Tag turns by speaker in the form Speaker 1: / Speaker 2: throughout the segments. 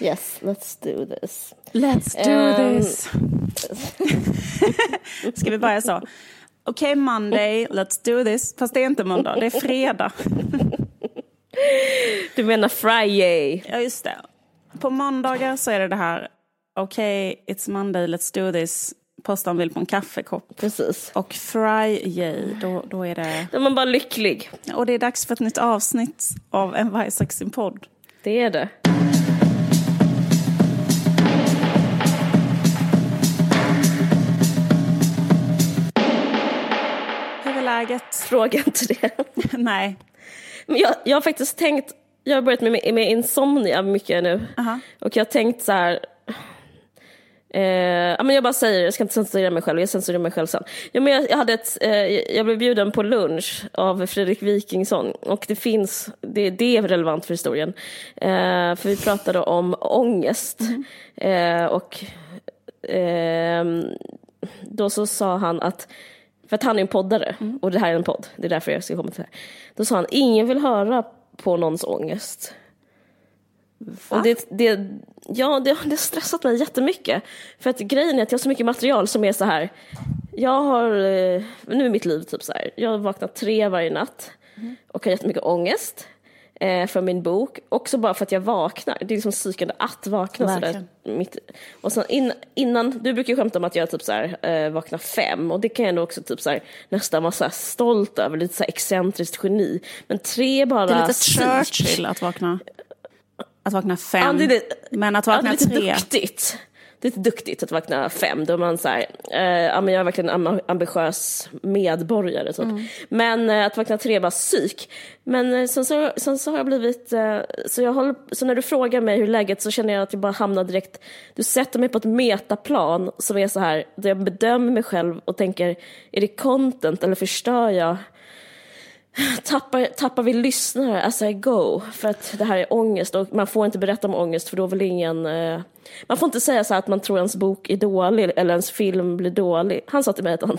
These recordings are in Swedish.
Speaker 1: Yes, let's do this.
Speaker 2: Let's do
Speaker 1: Ehm.
Speaker 2: this. Ska vi börja så? Okej, Monday, let's do this. Fast det är inte måndag, det är fredag.
Speaker 1: Du menar Friday?
Speaker 2: Ja, just det. På måndagar så är det det här, okej, it's Monday, let's do this. Postan vill på en kaffekopp.
Speaker 1: Precis.
Speaker 2: Och Friday, då, då är det...
Speaker 1: Då är man bara lycklig.
Speaker 2: Och det är dags för ett nytt avsnitt av En sin podd.
Speaker 1: Det är det.
Speaker 2: Läget?
Speaker 1: Fråga inte det.
Speaker 2: Nej.
Speaker 1: Men jag, jag har faktiskt tänkt, jag har börjat med, med, insomnia mycket nu.
Speaker 2: Aha.
Speaker 1: Och jag har tänkt så här. Eh, ja, men jag bara säger jag ska inte censurera mig själv, jag censurerar mig själv sen. Ja, men jag, jag, hade ett, eh, jag blev bjuden på lunch av Fredrik Wikingsson och det finns, det, det är relevant för historien. Eh, för vi pratade om ångest. Eh, och ehm, då så sa han att, för att han är en poddare och det här är en podd, det är därför jag ska komma till det här. Då sa han, ingen vill höra på någons ångest. Och det, det, ja, det, det har stressat mig jättemycket. För att grejen är att jag har så mycket material som är så här. Jag har, eh, nu är mitt liv typ så här. Jag har vaknat tre varje natt och har jättemycket ångest eh, för min bok. Också bara för att jag vaknar. Det är liksom psykande att vakna.
Speaker 2: Verkligen.
Speaker 1: mitt, och sen in, innan, du brukar ju skämta om att jag typ så här, eh, vaknar fem och det kan jag ändå också typ så här, nästan vara så här stolt över, lite så här excentriskt geni. Men tre bara
Speaker 2: Det är lite. Churchill att vakna, att vakna
Speaker 1: Ja,
Speaker 2: fem.
Speaker 1: det är lite-
Speaker 2: men att
Speaker 1: Ja, det
Speaker 2: vakna
Speaker 1: är lite
Speaker 2: tre.
Speaker 1: duktigt. Det är lite duktigt att vakna fem. Då är man så här, eh, men jag är verkligen en am- ambitiös medborgare. Typ.
Speaker 2: Mm.
Speaker 1: Men eh, att vakna tre bara psyk. Men eh, sen, så, sen så har jag blivit, eh, så, jag håller, så när du frågar mig hur läget så känner jag att jag bara hamnar direkt, du sätter mig på ett metaplan som är så här, där jag bedömer mig själv och tänker, är det content eller förstör jag? Tappar, tappar vi lyssnare as I go för att det här är ångest och man får inte berätta om ångest för då vill ingen eh, man får inte säga så att man tror ens bok är dålig eller ens film blir dålig. Han sa till mig att han,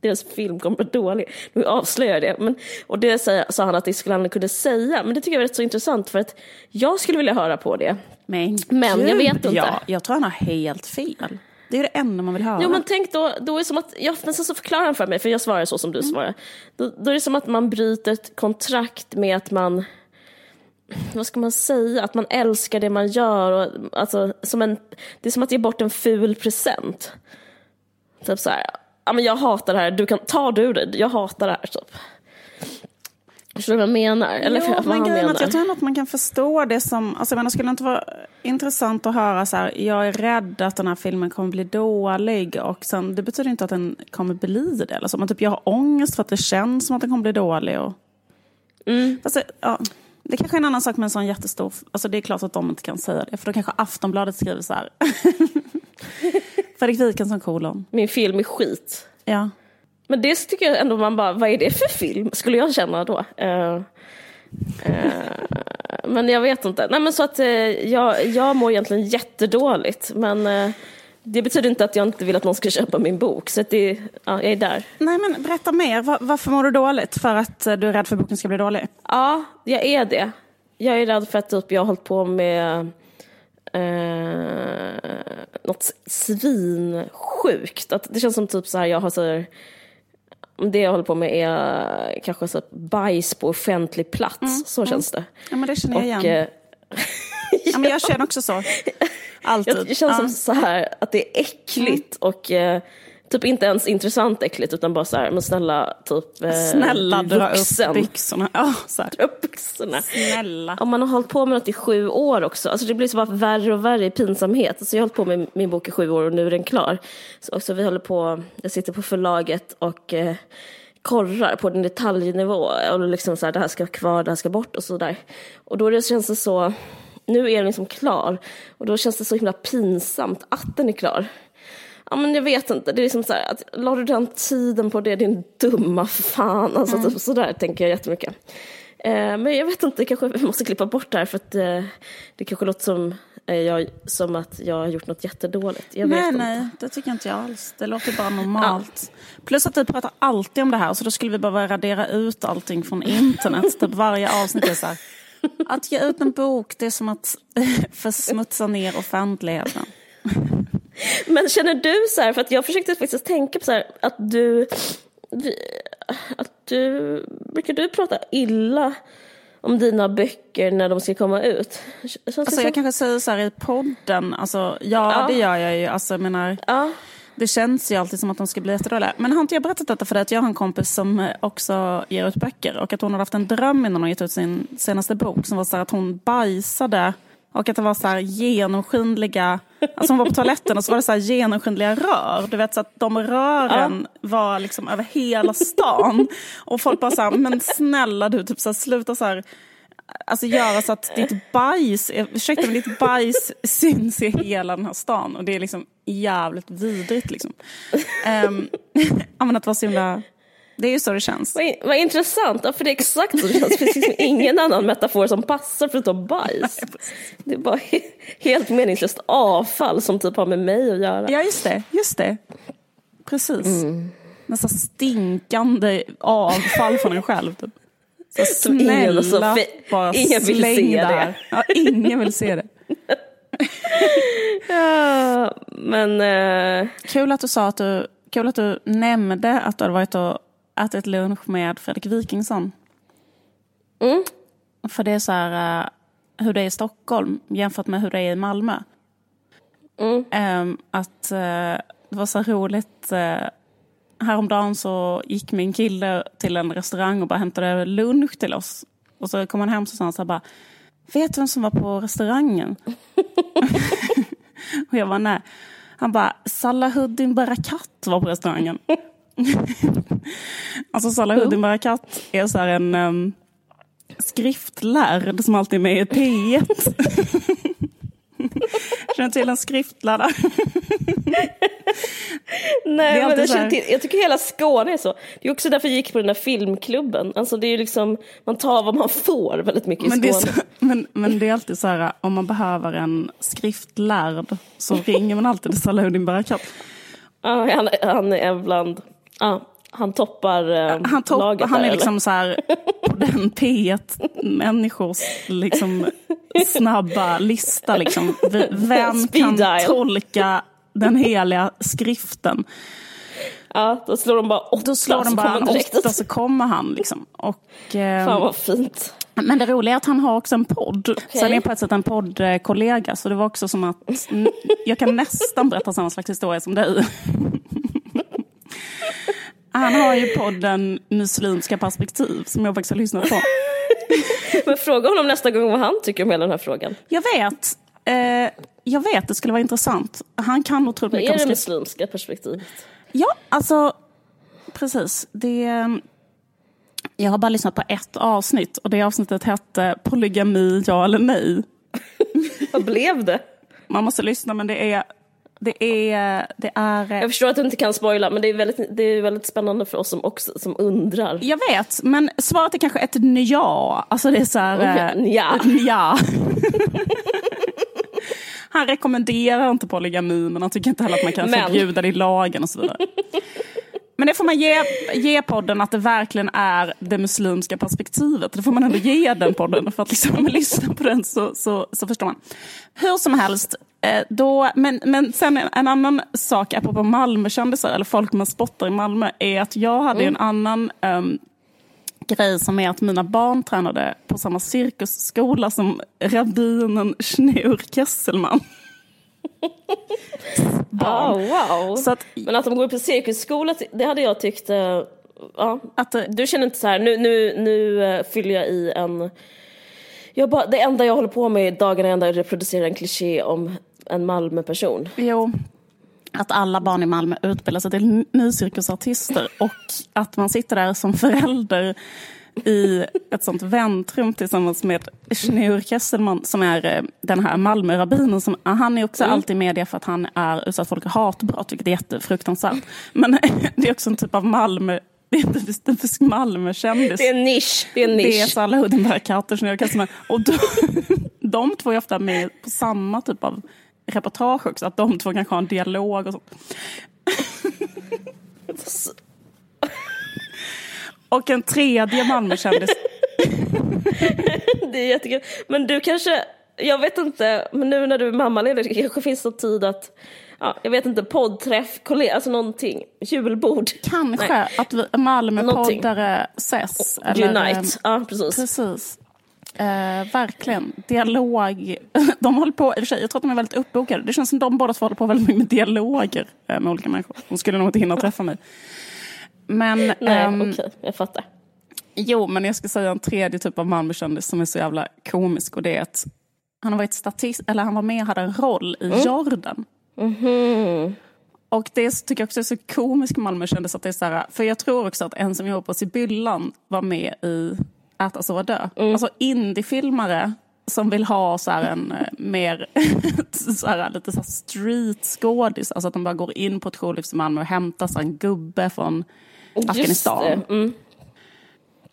Speaker 1: deras film kommer bli dålig. Nu avslöjar jag det. Men, och det sa, han att det skulle han kunna säga. Men det tycker jag är rätt så intressant för att jag skulle vilja höra på det.
Speaker 2: Men,
Speaker 1: Men jag vet inte.
Speaker 2: Ja, jag tror han har helt fel. Det är det enda man vill höra.
Speaker 1: Jo men tänk då, då är det som att, ja, men sen så förklarar han för mig, för jag svarar så som du svarar. Då, då är det som att man bryter ett kontrakt med att man, vad ska man säga, att man älskar det man gör. Och, alltså, som en, det är som att ge bort en ful present. Typ så här, ja men jag hatar det här, du kan, ta du det, jag hatar det här typ. Förstår du vad jag menar? Eller
Speaker 2: jo,
Speaker 1: vad
Speaker 2: men
Speaker 1: han menar?
Speaker 2: att jag tror att man kan förstå det som... Alltså, jag menar, skulle det inte vara intressant att höra så här, jag är rädd att den här filmen kommer bli dålig och sen, det betyder inte att den kommer bli det. Eller så. Men typ, jag har ångest för att det känns som att den kommer bli dålig. Och...
Speaker 1: Mm.
Speaker 2: Alltså, ja, det kanske är en annan sak med en sån jättestor... Alltså, det är klart att de inte kan säga det, för då kanske Aftonbladet skriver så här. Fredrik Wikingsson kolon.
Speaker 1: Min film är skit.
Speaker 2: Ja.
Speaker 1: Men det tycker jag ändå man bara, vad är det för film? Skulle jag känna då. Eh, eh, men jag vet inte. Nej men så att eh, jag, jag mår egentligen jättedåligt. Men det betyder inte att jag inte vill att någon ska köpa min bok. Så att det, ja, jag är där.
Speaker 2: Nej, men berätta mer. Va- varför mår du dåligt? För att du är rädd för att boken ska bli dålig?
Speaker 1: Ja, jag är det. Jag är rädd för att typ, jag har hållit på med eh, något svinsjukt. Att det känns som typ så här, jag har så här, det jag håller på med är kanske så bajs på offentlig plats. så känns det.
Speaker 2: Ja, men det känner jag
Speaker 1: Och,
Speaker 2: igen.
Speaker 1: eh,
Speaker 2: Ja, men jag känner också så. Alltid.
Speaker 1: jag, det känns
Speaker 2: ja.
Speaker 1: som så här att det är äckligt och eh, typ inte ens intressant äckligt utan bara så här, men snälla typ eh,
Speaker 2: Snälla dra
Speaker 1: vuxen.
Speaker 2: upp byxorna. Ja, så här.
Speaker 1: Dra upp byxorna.
Speaker 2: Snälla.
Speaker 1: Om man har hållit på med något i sju år också, alltså det blir så bara värre och värre i pinsamhet. Alltså jag har hållit på med min bok i sju år och nu är den klar. Så också vi håller på, jag sitter på förlaget och eh, korrar på en detaljnivå och liksom så här, det här ska kvar, det här ska bort och så där. Och då det känns det så, nu är den liksom klar och då känns det så himla pinsamt att den är klar. Ja men jag vet inte, det är liksom så här, att la du den tiden på det din dumma fan, alltså typ sådär tänker jag jättemycket. Eh, men jag vet inte, kanske vi måste klippa bort det här för att eh, det kanske låter som, eh, jag, som att jag har gjort något jättedåligt. Jag vet
Speaker 2: Nej,
Speaker 1: inte.
Speaker 2: nej, det tycker inte jag alls. Det låter bara normalt. Plus att du pratar alltid om det här, så då skulle vi bara radera ut allting från internet. typ varje avsnitt är så här. Att ge ut en bok, det är som att försmutsa ner offentligheten.
Speaker 1: Men känner du så här, för att jag försökte faktiskt tänka på så här, att du, att du, brukar du prata illa om dina böcker när de ska komma ut?
Speaker 2: Alltså jag kanske säger så här i podden, alltså ja, ja. det gör jag ju, alltså jag menar, ja. det känns ju alltid som att de ska bli jättedåliga. Men har inte jag berättat detta för dig att jag har en kompis som också ger ut böcker och att hon hade haft en dröm innan hon gett ut sin senaste bok som var så här att hon bajsade och att det var så här genomskinliga, alltså hon var på toaletten och så var det så här genomskinliga rör. Du vet så att de rören ja. var liksom över hela stan. Och folk bara så här, men snälla du, typ så här, sluta så här, alltså göra så att ditt bajs, ursäkta men ditt bajs syns i hela den här stan. Och det är liksom jävligt vidrigt liksom. Um, att det var så himla det är ju så det känns.
Speaker 1: Vad, vad intressant, ja, för det är exakt så det känns. Det finns liksom ingen annan metafor som passar förutom bajs. Det är bara helt meningslöst avfall som typ har med mig att göra.
Speaker 2: Ja, just det. Just det. Precis. Mm. Nästan stinkande avfall från en själv. Typ. Så snälla, så bara ingen vill se där. det. Ja, ingen vill se det.
Speaker 1: ja, men... Uh...
Speaker 2: Kul att du sa att du, kul att du nämnde att du hade varit och ätit lunch med Fredrik Wikingsson. Mm. För det är så här uh, hur det är i Stockholm jämfört med hur det är i Malmö. Mm. Um, att uh, det var så roligt. Uh, häromdagen så gick min kille till en restaurang och bara hämtade lunch till oss. Och så kom han hem och sa han så här bara, vet du vem som var på restaurangen? och jag var nej. Han bara, Salahuddin Barakat var på restaurangen. alltså Salahuddin Barakat är så en um, skriftlärd som alltid är med i P1. Känner till en skriftlärda?
Speaker 1: Nej, men jag, känner till, jag tycker hela Skåne är så. Det är också därför jag gick på den där filmklubben. Alltså det är liksom, man tar vad man får väldigt mycket
Speaker 2: men
Speaker 1: i Skåne.
Speaker 2: Så, men, men det är alltid så här, om man behöver en skriftlärd så ringer man alltid till Salahuddin Barakat.
Speaker 1: Ja, han, han är bland, ja, han toppar eh,
Speaker 2: han topp, laget Han är där, liksom så här, på den P1-människors liksom, snabba lista. Liksom. Vem kan tolka den heliga skriften?
Speaker 1: Ja, då slår de bara åtta
Speaker 2: då slår de bara
Speaker 1: så
Speaker 2: åtta så kommer han. Liksom. Och,
Speaker 1: eh, Fan vad fint.
Speaker 2: Men det roliga är att han har också en podd. Okay. Så han är på ett sätt en poddkollega. Så det var också som att, jag kan nästan berätta samma slags historia som dig. Han har ju podden Muslimska perspektiv som jag faktiskt har lyssnat på.
Speaker 1: Men fråga honom nästa gång vad han tycker om hela den här frågan.
Speaker 2: Jag vet. Eh, jag vet, det skulle vara intressant. Han kan otroligt mycket
Speaker 1: om... Vad är det muslimska perspektivet?
Speaker 2: Ja, alltså precis. Det, jag har bara lyssnat på ett avsnitt och det avsnittet hette Polygami, ja eller nej.
Speaker 1: vad blev det?
Speaker 2: Man måste lyssna men det är det är, det är...
Speaker 1: Jag förstår att du inte kan spoila, men det är väldigt, det är väldigt spännande för oss som, också, som undrar.
Speaker 2: Jag vet, men svaret är kanske ett nja. Alltså det är så här...
Speaker 1: Okay, nja.
Speaker 2: nja. Han rekommenderar inte polygami, men han tycker inte heller att man kan men. förbjuda det i lagen och så vidare. Men det får man ge, ge podden att det verkligen är det muslimska perspektivet. Det får man ändå ge den podden. För att liksom, om man lyssnar på den så, så, så förstår man. Hur som helst, eh, då, men, men sen en annan sak apropå Malmökändisar, eller folk man spottar i Malmö, är att jag hade mm. en annan um, grej som är att mina barn tränade på samma cirkusskola som rabbinen Schneur Kesselman.
Speaker 1: Barn. Oh, wow. Så att, Men att de går på cirkusskola, det hade jag tyckt... Uh, ja. att, du känner inte så här, nu, nu, nu uh, fyller jag i en... Jag bara, det enda jag håller på med dagarna är att reproducera en kliché om en Malmö-person.
Speaker 2: Jo, att alla barn i Malmö utbildar sig till nycirkusartister och att man sitter där som förälder i ett sånt väntrum tillsammans med Schneur Kesselman som är eh, den här Malmö-rabbinen. Som, han är också mm. alltid i media för att han är utsatt för hatbrott, vilket är jättefruktansvärt. Men det är också en typ av Malmö det är en typisk Malmökändis.
Speaker 1: Det är en nisch. Det är en nisch.
Speaker 2: Det är Salla Udenberg-katter och Schneur Kesselman. Och de, de två är ofta med på samma typ av reportage också. Att de två kanske har en dialog och sånt. Och en tredje Malmökändis.
Speaker 1: det är jättekul. Men du kanske, jag vet inte, men nu när du är mammaledig kanske finns så tid att Ja, jag vet inte, poddträff, kollega, alltså någonting, julbord.
Speaker 2: Kanske Nej. att vi Malmöpoddare ses.
Speaker 1: Eller, Unite, ja precis.
Speaker 2: Precis. Eh, verkligen. Dialog. De håller på, i och för sig, jag tror att de är väldigt uppbokade. Det känns som de båda håller på väldigt mycket med dialoger eh, med olika människor. De skulle nog inte hinna träffa mig. Men,
Speaker 1: Nej, um, okej, okay, jag fattar.
Speaker 2: Jo, men jag ska säga en tredje typ av Malmökändis som är så jävla komisk och det är att han har varit statist, eller han var med och hade en roll i mm. Jordan.
Speaker 1: Mm -hmm.
Speaker 2: Och det tycker jag också är så komiskt Malmökändis att det är så här, för jag tror också att en som jobbar på Sibyllan var med i Äta, sova, dö. Mm. Alltså indiefilmare som vill ha så en eh, mer så här, lite så street skådis. Alltså att de bara går in på ett jourliv i Malmö och hämtar så en gubbe från Afghanistan.
Speaker 1: Mm.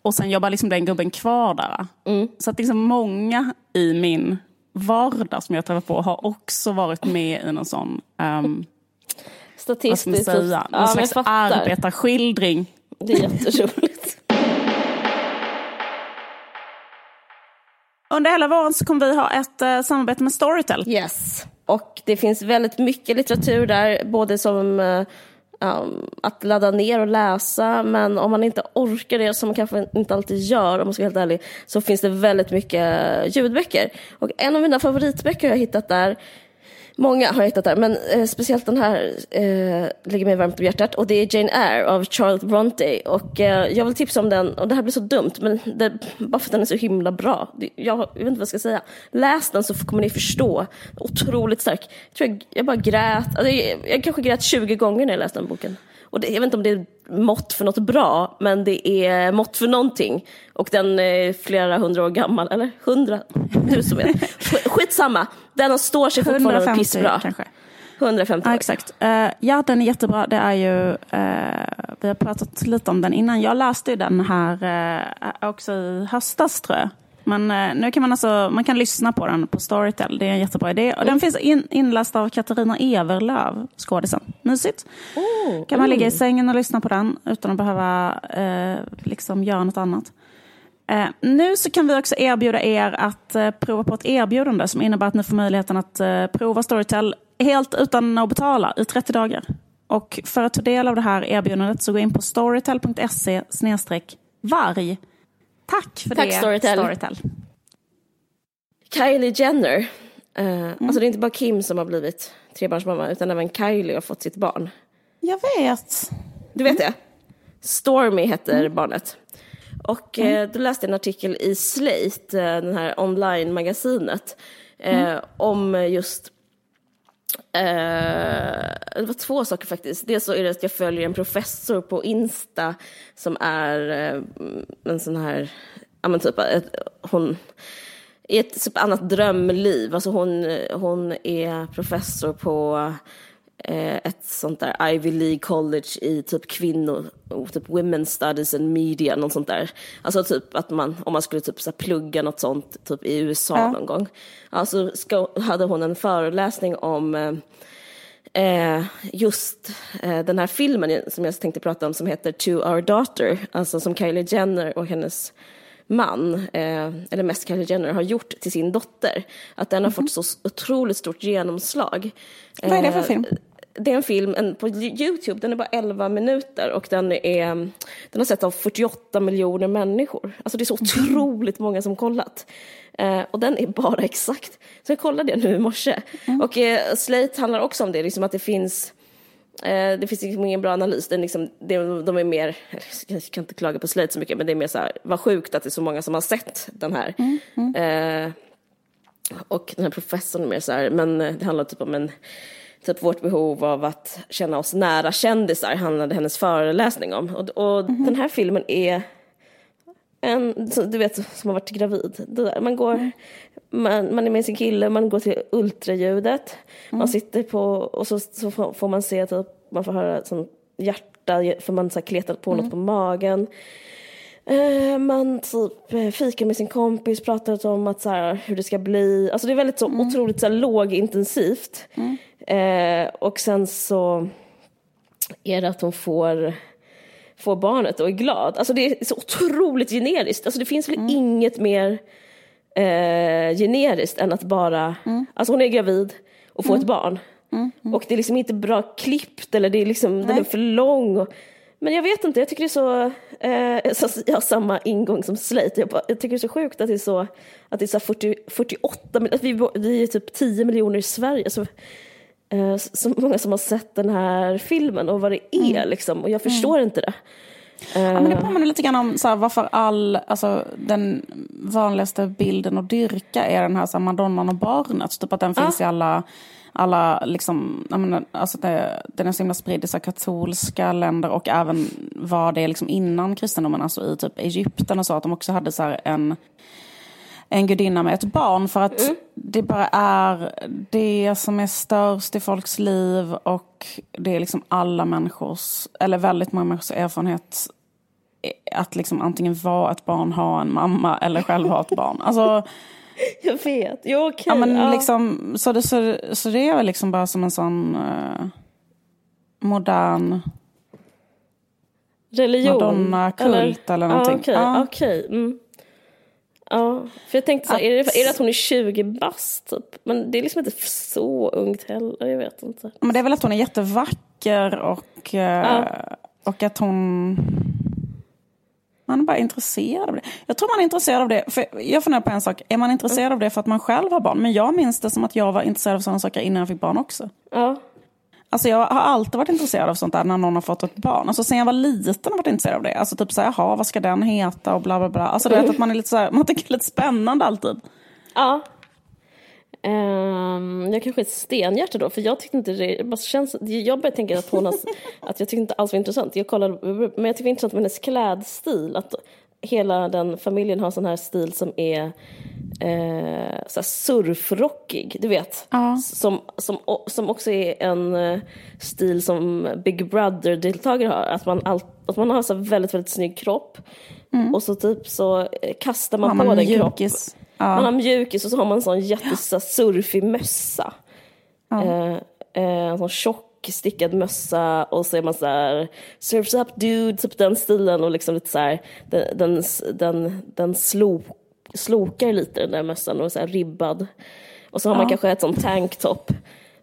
Speaker 2: Och sen jobbar liksom den gubben kvar där.
Speaker 1: Mm.
Speaker 2: Så att liksom många i min vardag som jag träffar på har också varit med i någon sån um,
Speaker 1: Statistiskt.
Speaker 2: Vad ska man säga? Någon ja, slags arbetarskildring.
Speaker 1: Det är jätteroligt.
Speaker 2: Under hela våren så kommer vi ha ett uh, samarbete med Storytel.
Speaker 1: Yes. Och det finns väldigt mycket litteratur där, både som uh, um, att ladda ner och läsa, men om man inte orkar det, som man kanske inte alltid gör om man ska vara helt ärlig, så finns det väldigt mycket ljudböcker. Och en av mina favoritböcker jag har hittat där Många har jag hittat där, men eh, speciellt den här eh, ligger mig varmt om hjärtat. Och det är Jane Eyre av Charles Bronte. Och eh, jag vill tipsa om den, och det här blir så dumt, men det, bara för att den är så himla bra. Jag, jag vet inte vad jag ska säga. Läs den så kommer ni förstå. Otroligt stark. Jag tror jag, jag bara grät. Alltså, jag, jag kanske grät 20 gånger när jag läste den boken. Och det, jag vet inte om det är mått för något bra, men det är mått för någonting. Och den är flera hundra år gammal, eller hundra, du som vet. Skitsamma, den står sig fortfarande 150 pissbra.
Speaker 2: kanske.
Speaker 1: 150
Speaker 2: år. Ja, exakt. Uh, ja, den är jättebra. Det är ju, uh, vi har pratat lite om den innan. Jag läste ju den här uh, också i höstas tror jag. Men eh, nu kan man alltså, man kan lyssna på den på Storytel. Det är en jättebra idé. Och den finns in, inläst av Katarina Everlöv, skådisen. Mysigt.
Speaker 1: Oh,
Speaker 2: kan man ligga i sängen och lyssna på den utan att behöva eh, liksom göra något annat. Eh, nu så kan vi också erbjuda er att eh, prova på ett erbjudande som innebär att ni får möjligheten att eh, prova Storytel helt utan att betala i 30 dagar. Och för att ta del av det här erbjudandet så gå in på storytel.se varg Tack för
Speaker 1: Tack
Speaker 2: det,
Speaker 1: Storytel.
Speaker 2: Storytel.
Speaker 1: Kylie Jenner. Uh, mm. Alltså det är inte bara Kim som har blivit trebarnsmamma utan även Kylie har fått sitt barn.
Speaker 2: Jag vet.
Speaker 1: Du vet mm. det? Stormy heter mm. barnet. Och mm. eh, då läste jag en artikel i Slate, eh, den här online-magasinet, eh, mm. om just Uh, det var två saker faktiskt. Dels så är det att jag följer en professor på Insta som är uh, en sån här, ja men typ, ett, hon i ett typ annat drömliv. Alltså hon, hon är professor på ett sånt där Ivy League College i typ kvinnor, typ Women's Studies and Media, något sånt där. Alltså typ att man, om man skulle typ så plugga något sånt typ i USA ja. någon gång. Alltså ska, hade hon en föreläsning om eh, just eh, den här filmen som jag tänkte prata om som heter To Our Daughter, alltså som Kylie Jenner och hennes man, eh, eller mest Kylie Jenner, har gjort till sin dotter. Att den har mm -hmm. fått så otroligt stort genomslag.
Speaker 2: Vad är det för eh, film?
Speaker 1: Det är en film en, på Youtube, den är bara 11 minuter och den, är, den har sett av 48 miljoner människor. Alltså det är så mm. otroligt många som kollat. Eh, och den är bara exakt. Så jag kollade det nu i morse. Mm. Och eh, Slate handlar också om det, liksom att det finns eh, det finns liksom ingen bra analys. Den liksom, det, de är mer, jag kan inte klaga på Slate så mycket, men det är mer så här, vad sjukt att det är så många som har sett den här.
Speaker 2: Mm. Mm.
Speaker 1: Eh, och den här professorn är mer så här, men det handlar typ om en typ vårt behov av att känna oss nära kändisar handlade hennes föreläsning om. Och, och mm -hmm. den här filmen är en, du vet, som har varit gravid. Man, går, man, man är med sin kille, man går till ultraljudet, mm. man sitter på, och så, så får man se, typ, man får höra som hjärta, för man har kletat på mm. något på magen. Uh, man typ eh, fikar med sin kompis, pratar om att, så här, hur det ska bli. Alltså det är väldigt så mm. otroligt så här, lågintensivt.
Speaker 2: Mm.
Speaker 1: Uh, och sen så är det att hon får, får barnet och är glad. Alltså det är så otroligt generiskt. Alltså det finns väl mm. inget mer eh, generiskt än att bara,
Speaker 2: Mm.
Speaker 1: alltså hon är gravid och får ett barn. Och det är liksom inte bra klippt eller det är liksom, den är för lång. Och, men jag vet inte, jag tycker det är så, eh, så jag har samma ingång som Slate. Jag, bara, jag tycker det är så sjukt att det är så, att det är så här 40, 48, mil- att vi, vi är typ 10 miljoner i Sverige. Så, eh, så många som har sett den här filmen och vad det är liksom. Och jag förstår inte det.
Speaker 2: Ja, men det påminner lite grann om så här, varför all, alltså, den vanligaste bilden att dyrka är den här, så här Madonnan och barnet. Typ att den finns i alla, alla liksom, menar, alltså det, den är så himla spridd i så katolska länder och även var det liksom innan kristendomen, alltså i typ Egypten och så, att de också hade så här en en gudinna med ett barn för att det bara är det som är störst i folks liv och det är liksom alla människors, eller väldigt många människors erfarenhet att liksom antingen vara ett barn, ha en mamma eller själv ha ett barn. Alltså,
Speaker 1: Jag vet, jo okej.
Speaker 2: ja, men
Speaker 1: ja.
Speaker 2: liksom, så, det, så, så det är väl liksom bara som en sån eh, modern
Speaker 1: Religion?
Speaker 2: Madonna-kult eller någonting.
Speaker 1: Ja, okej.
Speaker 2: Ja.
Speaker 1: okej, mm. Ja, för jag tänkte så här, är, det, är det att hon är 20 bast typ? Men det är liksom inte så ungt heller, jag vet inte.
Speaker 2: Men det är väl att hon är jättevacker och, eh, och att hon... Man är bara intresserad av det. Jag tror man är intresserad av det, för jag funderar på en sak. Är man intresserad av det för att man själv har barn? Men jag minns det som att jag var intresserad av sådana saker innan jag fick barn också.
Speaker 1: Ja,
Speaker 2: Alltså jag har alltid varit intresserad av sånt där när någon har fått ett barn. Alltså sen jag var liten har jag varit intresserad av det. Alltså typ såhär, jaha, vad ska den heta och bla bla bla. Alltså du vet att man är lite såhär, man tycker det är lite spännande alltid.
Speaker 1: ja. Ehm, jag kanske är ett stenhjärta då, för jag tyckte inte det, det bara känns, jag började tänka att hon har, att jag tyckte inte alls var intressant. Jag kollade, men jag tyckte det var intressant med hennes klädstil, att hela den familjen har sån här stil som är eh, så surfrockig, du vet.
Speaker 2: Ja.
Speaker 1: Som, som, som också är en eh, stil som Big Brother-deltagare har, att man, all, att man har så väldigt, väldigt snygg kropp. Och så typ så kastar man
Speaker 2: Mm. Har
Speaker 1: på
Speaker 2: man
Speaker 1: den kroppen.
Speaker 2: mjukis?
Speaker 1: Man
Speaker 2: Ja.
Speaker 1: har mjukis och så har man en sån jättesurfig mössa. Eh, eh, en sån tjock stickad mössa och så är man så här surfs up dude, typ den stilen och liksom lite så här den, den, den, den slok, slokar lite den där mössan och så här ribbad. Och så har man
Speaker 2: Ja.
Speaker 1: kanske ett sånt tanktop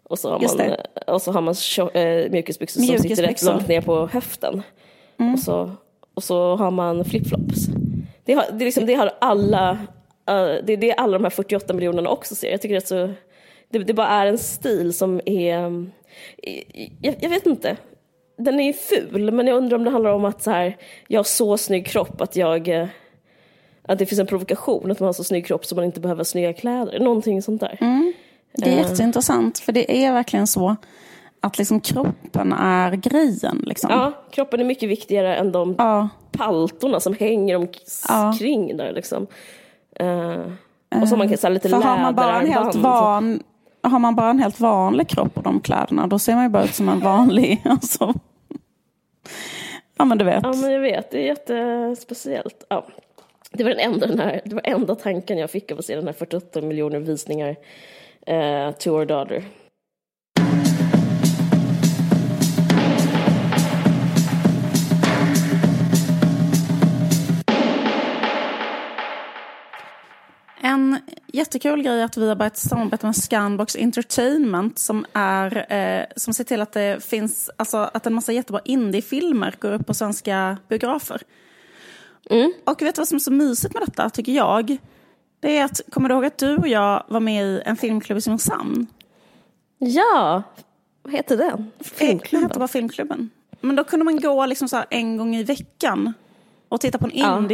Speaker 1: och så har
Speaker 2: Just
Speaker 1: man,
Speaker 2: det.
Speaker 1: och så har man tjo- eh, mjukisbyxor som sitter rätt långt ner på höften.
Speaker 2: Mm.
Speaker 1: Och, så, och så har man flipflops. Det har, det, är liksom, det har alla, eh, det är det alla de här 48 miljonerna också ser. Jag tycker att så, det, det bara är en stil som är, jag, jag vet inte. Den är ju ful, men jag undrar om det handlar om att så här, jag har så snygg kropp att jag eh, att det finns en provokation att man har så snygg kropp så man inte behöver snygga kläder. Någonting sånt där.
Speaker 2: Det är jätteintressant, för det är verkligen så att liksom kroppen är grejen. Liksom.
Speaker 1: Ja, kroppen är mycket viktigare än de
Speaker 2: Ja.
Speaker 1: paltorna som hänger omkring där liksom. Eh, och så man så här lite
Speaker 2: För har man, bara en helt van, har man bara en helt vanlig kropp och de kläderna, då ser man ju bara ut som en vanlig... Alltså. Ja, men du vet.
Speaker 1: Ja, men jag vet. Det är jättespeciellt. Ja. Det var den enda, den här, det var enda tanken jag fick av att se den här 48 miljoner visningar eh, to our daughter.
Speaker 2: En jättekul grej att vi har börjat samarbeta med Scanbox Entertainment som, är, eh, som ser till att det finns alltså, att en massa jättebra indiefilmer går upp på svenska biografer. Och vet du vad som är så mysigt med detta, tycker jag? Det är att, kommer du ihåg att du och jag var med i en filmklubb i Simrishamn?
Speaker 1: Ja, vad heter den?
Speaker 2: Det hette
Speaker 1: Filmklubben?
Speaker 2: bara Filmklubben. Men då kunde man gå liksom så en gång i veckan och titta på en
Speaker 1: Ja.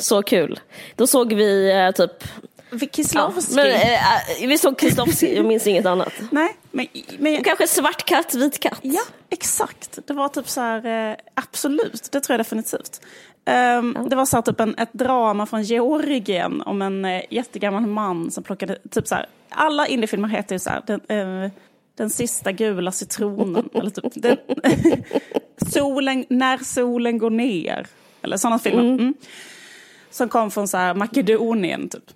Speaker 1: Så kul. Då såg vi eh, typ... Ja,
Speaker 2: Kieslowski.
Speaker 1: men, eh, eh, vi såg Kristoffer, jag minns inget annat.
Speaker 2: Nej, men, men
Speaker 1: Och kanske svart katt, vit katt.
Speaker 2: Ja, exakt. Det var typ så här, eh, absolut, det tror jag definitivt. Ehm, Det var så här, typ en, ett drama från Georgien om en eh, jättegammal man som plockade, typ så här, alla indiefilmer heter ju så här, den, eh, den sista gula citronen, eller typ, den, solen, när solen går ner, eller sådana filmer. Mm. Som kom från så här, Makedonien typ.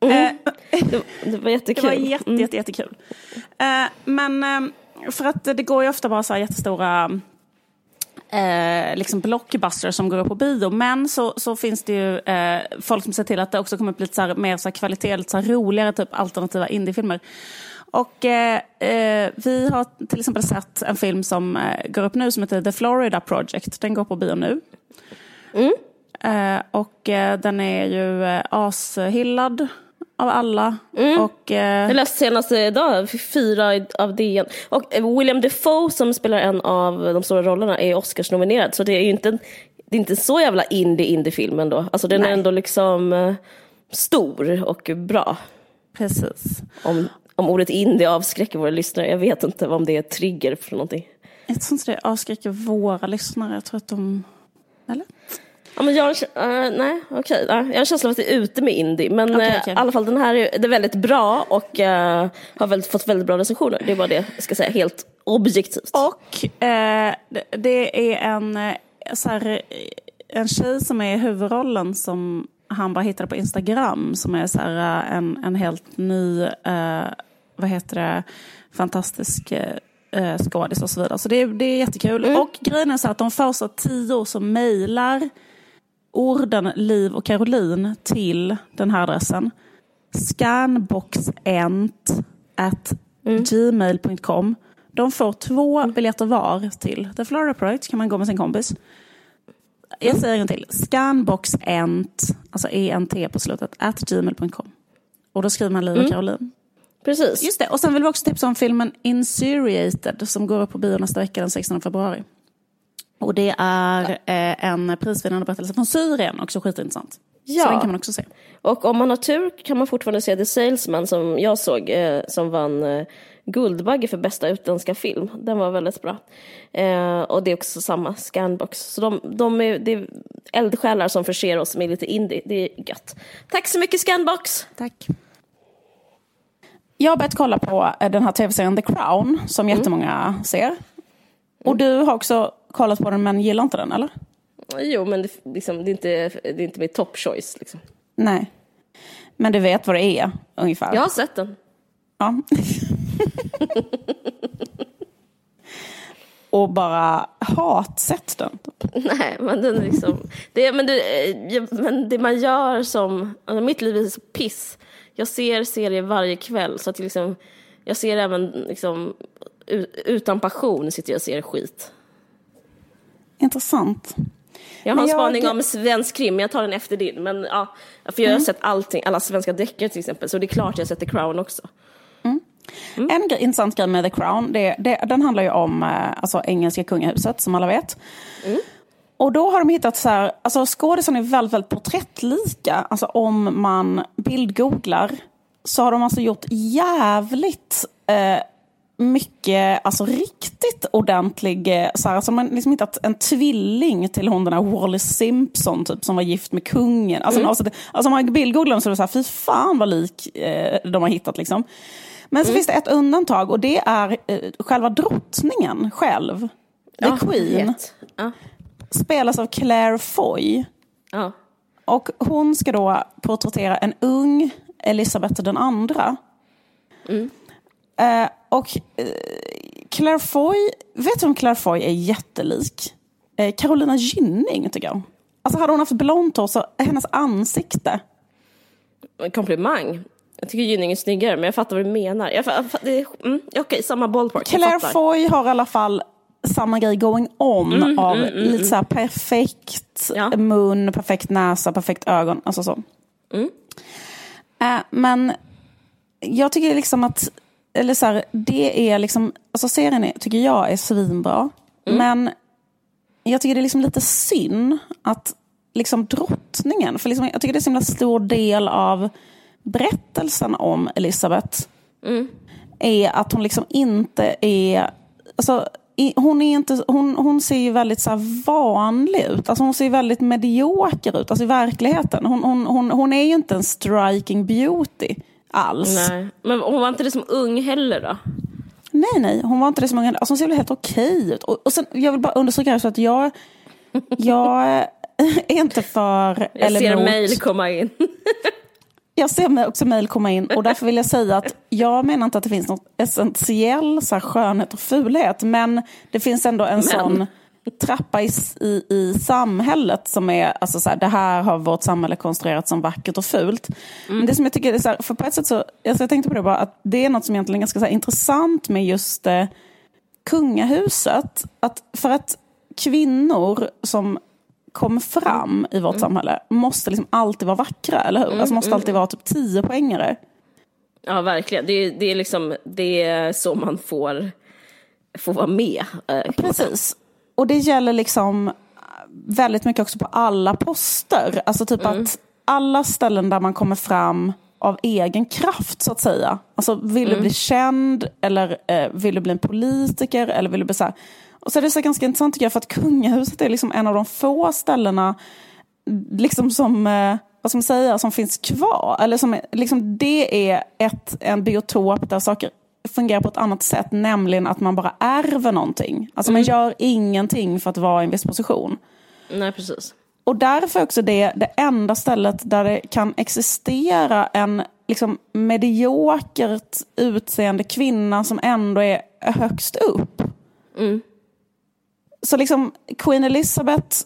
Speaker 2: Eh,
Speaker 1: Det, det var
Speaker 2: det
Speaker 1: jättekul.
Speaker 2: var jätte, jätte, jättekul. Eh, men eh, för att det går ju ofta bara så här jättestora eh, liksom blockbuster som går upp på bio. Men så, så finns det ju eh, folk som ser till att det också kommer upp lite så här, mer så här kvalitet, lite så roligare typ alternativa indiefilmer. Och eh, eh, vi har till exempel sett en film som går upp nu som heter The Florida Project. Den går på bio nu.
Speaker 1: Mm.
Speaker 2: Eh, och eh, den är ju eh, ashyllad av alla.
Speaker 1: Mm.
Speaker 2: Och, eh,
Speaker 1: Jag läste senast idag, fyra av DN. Och eh, William Defoe som spelar en av de stora rollerna är Oscars-nominerad. Så det är ju inte, det är inte så jävla indie-indie-film ändå. Alltså den
Speaker 2: Nej.
Speaker 1: är ändå liksom stor och bra.
Speaker 2: precis.
Speaker 1: Om, om ordet indie avskräcker våra lyssnare, jag vet inte om det är trigger för någonting.
Speaker 2: Jag tror inte det avskräcker våra lyssnare. Jag tror att de... Eller?
Speaker 1: Ja, men jag, uh, nej, okej. nej. jag har en känsla av att det är ute med indie. Men
Speaker 2: Okej,
Speaker 1: eh,
Speaker 2: okej.
Speaker 1: i alla fall den här är, det är väldigt bra och eh, har väldigt, fått väldigt bra recensioner. Det är bara det jag ska säga helt objektivt.
Speaker 2: Och eh, det- är en, eh, så här, eh, en tjej som är i huvudrollen som han bara hittade på Instagram. Som är så här, eh, en, en helt ny, eh, vad heter det, fantastisk eh, eh, skådis och så vidare. Så det, är- det är jättekul. Och grejen är så att de första tio som mejlar orden Liv och Caroline till den här adressen. Scanboxent at gmail.com. De får två biljetter var till The Florida Project. kan man gå med sin kompis. Jag säger en till. Scanboxent, alltså ENT på slutet, at gmail.com. Och då skriver man Liv och Caroline.
Speaker 1: Precis.
Speaker 2: Just det, och sen vill vi också tipsa om filmen Insuriated som går upp på bio nästa vecka den 16 februari. Och det är eh, en prisvinnande berättelse från Syrien, också skitintressant.
Speaker 1: Ja.
Speaker 2: Så den kan man också se.
Speaker 1: Och om man har tur kan man fortfarande se The Salesman som jag såg, eh, som vann eh, Guldbagge för bästa utländska film. Den var väldigt bra. Eh, och det är också samma scanbox. Så de, de är, det är eldsjälar som förser oss med lite indie. Det är gött. Tack så mycket scanbox!
Speaker 2: Tack. Jag har börjat kolla på eh, den här tv-serien The Crown, som jättemånga ser. Och du har också kollat på den men gillar inte den, eller?
Speaker 1: Jo, men det, liksom, det, är, inte, det är inte mitt top choice. Liksom.
Speaker 2: Nej. Men du vet vad det är, ungefär?
Speaker 1: Jag har sett den.
Speaker 2: Ja. och bara hatsett den. typ.
Speaker 1: Nej, men den är liksom... Det, men, det, eh, men det man gör som... Alltså mitt liv är så piss. Jag ser serier varje kväll, så att jag liksom... Jag ser även liksom... Utan passion sitter jag och ser skit.
Speaker 2: Intressant.
Speaker 1: Jag har en
Speaker 2: jag-
Speaker 1: spaning om svensk krim, jag tar den efter din. Men ja, för jag har sett allting, alla svenska deckare till exempel, så det är klart jag sätter Crown också.
Speaker 2: En grej, intressant grej med The Crown, det, det, den handlar ju om eh, alltså, engelska kungahuset som alla vet. Och då har de hittat så här, alltså skådisarna är väldigt, väldigt porträttlika. Alltså om man bildgooglar så har de alltså gjort jävligt eh, mycket, alltså riktigt ordentlig, eh, så här, alltså man har liksom hittat en tvilling till hon den här Wallis Simpson typ som var gift med kungen. Alltså, alltså, det- alltså om man bildgooglar dem så är det så här, fy fan vad lik eh, de har hittat liksom. Men så finns det ett undantag och det är eh, själva drottningen själv. The
Speaker 1: Ja,
Speaker 2: Queen
Speaker 1: vet. Ja,
Speaker 2: spelas av Claire Foy.
Speaker 1: ja.
Speaker 2: Och hon ska då porträttera en ung Elisabeth den andra. Eh, och eh, Claire Foy, vet du om Claire Foy är jättelik? Eh, Carolina Gynning tycker jag. Alltså hade hon haft blont hår så hennes ansikte.
Speaker 1: En komplimang. Jag tycker Gynning är snyggare, men jag fattar vad du menar. Jag, mm, Okej, samma ballpark.
Speaker 2: Claire. Foy har i alla fall samma grej going on av lite så här perfekt
Speaker 1: Ja.
Speaker 2: mun, perfekt näsa, perfekt ögon. Alltså så. Eh, men jag tycker liksom att, eller så här, det är liksom, alltså serien är, tycker jag är svinbra. Men jag tycker det är liksom lite synd att liksom drottningen, för liksom, jag tycker det är så himla stor del av berättelsen om Elisabeth är att hon liksom inte är... Alltså, i, hon, är inte, hon, hon ser ju väldigt så vanlig ut. Alltså hon ser väldigt medioker ut alltså i verkligheten. Hon, hon, hon, hon är ju inte en striking beauty alls.
Speaker 1: Nej, men hon var inte det som ung heller då?
Speaker 2: Nej, nej, hon var inte det så många Alltså hon ser väl helt okej ut. Och, och sen, jag vill bara understryka så att jag, jag är inte för
Speaker 1: Jag
Speaker 2: eller
Speaker 1: ser
Speaker 2: emot.
Speaker 1: mejl komma in.
Speaker 2: Jag ser också mejl komma in och därför vill jag säga att jag menar inte att det finns något essentiell så här, skönhet och fulhet men det finns ändå en sån trappa i, i, i samhället som är, alltså så här, det här har vårt samhälle konstruerat som vackert och fult. Mm. Men det som jag tycker är så här, för på ett sätt så, alltså jag tänkte på det bara, att det är något som egentligen är ganska så här, intressant med just eh, kungahuset. Att för att kvinnor som kommer fram i vårt mm. samhälle måste liksom alltid vara vackra, eller hur? Mm, alltså måste mm, alltid vara typ tio poängare.
Speaker 1: Ja, verkligen. Det är, det är liksom, det är så man får, får vara med.
Speaker 2: Eh, Precis. Och det gäller liksom väldigt mycket också på alla poster. Alltså typ mm. att alla ställen där man kommer fram av egen kraft så att säga. Alltså vill mm. du bli känd eller eh, vill du bli en politiker eller vill du bli så här. Och så är det så ganska intressant tycker jag för att kungahuset är liksom en av de få ställena liksom som, eh, vad ska man säga, som finns kvar. Eller som, liksom, det är ett, en biotop där saker fungerar på ett annat sätt, nämligen att man bara ärver någonting. Alltså mm. man gör ingenting för att vara i en viss position.
Speaker 1: Nej, precis.
Speaker 2: Och därför också det det enda stället där det kan existera en liksom mediokert utseende kvinna som ändå är högst upp. Mm. Så liksom Queen Elizabeth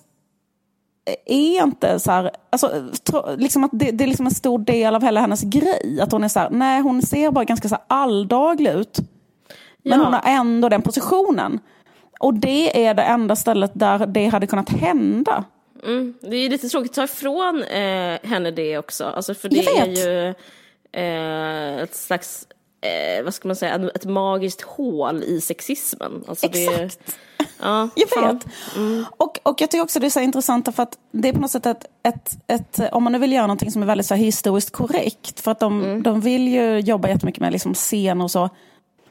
Speaker 2: är inte så här, alltså, liksom att det, det, är liksom en stor del av hela hennes grej. Att hon är så här, nej hon ser bara ganska så alldaglig ut. Men ja. hon har ändå den positionen. Och det är det enda stället där det hade kunnat hända.
Speaker 1: Mm. Det är lite tråkigt att ta ifrån eh, henne det också. Alltså, för det är ju eh, ett slags, eh, vad ska man säga, ett magiskt hål i sexismen. Alltså,
Speaker 2: Exakt. Det, Ja, jag vet. Mm. Och, och jag tycker också det är så intressant för att det är på något sätt ett, ett, ett om man nu vill göra någonting som är väldigt så historiskt korrekt, för att de, mm. de vill ju jobba jättemycket med liksom scener och så.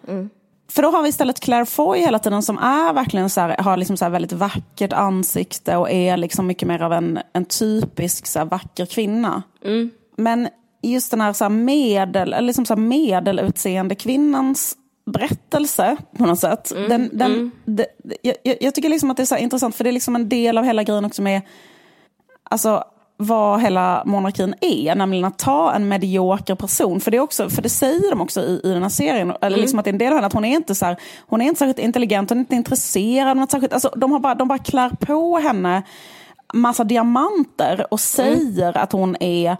Speaker 2: Mm. För då har vi istället Claire Foy hela tiden som är verkligen så här, har liksom så väldigt vackert ansikte och är liksom mycket mer av en, en typisk så vacker kvinna. Mm. Men just den här, så här medel, eller liksom så medelutseende kvinnans berättelse på något sätt. Mm, den, den, mm. det, jag, jag, tycker liksom att det är så intressant för det är liksom en del av hela grejen också med alltså, vad hela monarkin är, nämligen att ta en medioker person. För det, också, för det säger de också i, i den här serien, eller mm. liksom att det är en del av henne, att hon är inte, så här, hon är inte särskilt intelligent, hon är inte intresserad. Något särskilt, alltså, de, har bara, de bara klär på henne massa diamanter och säger mm. att hon är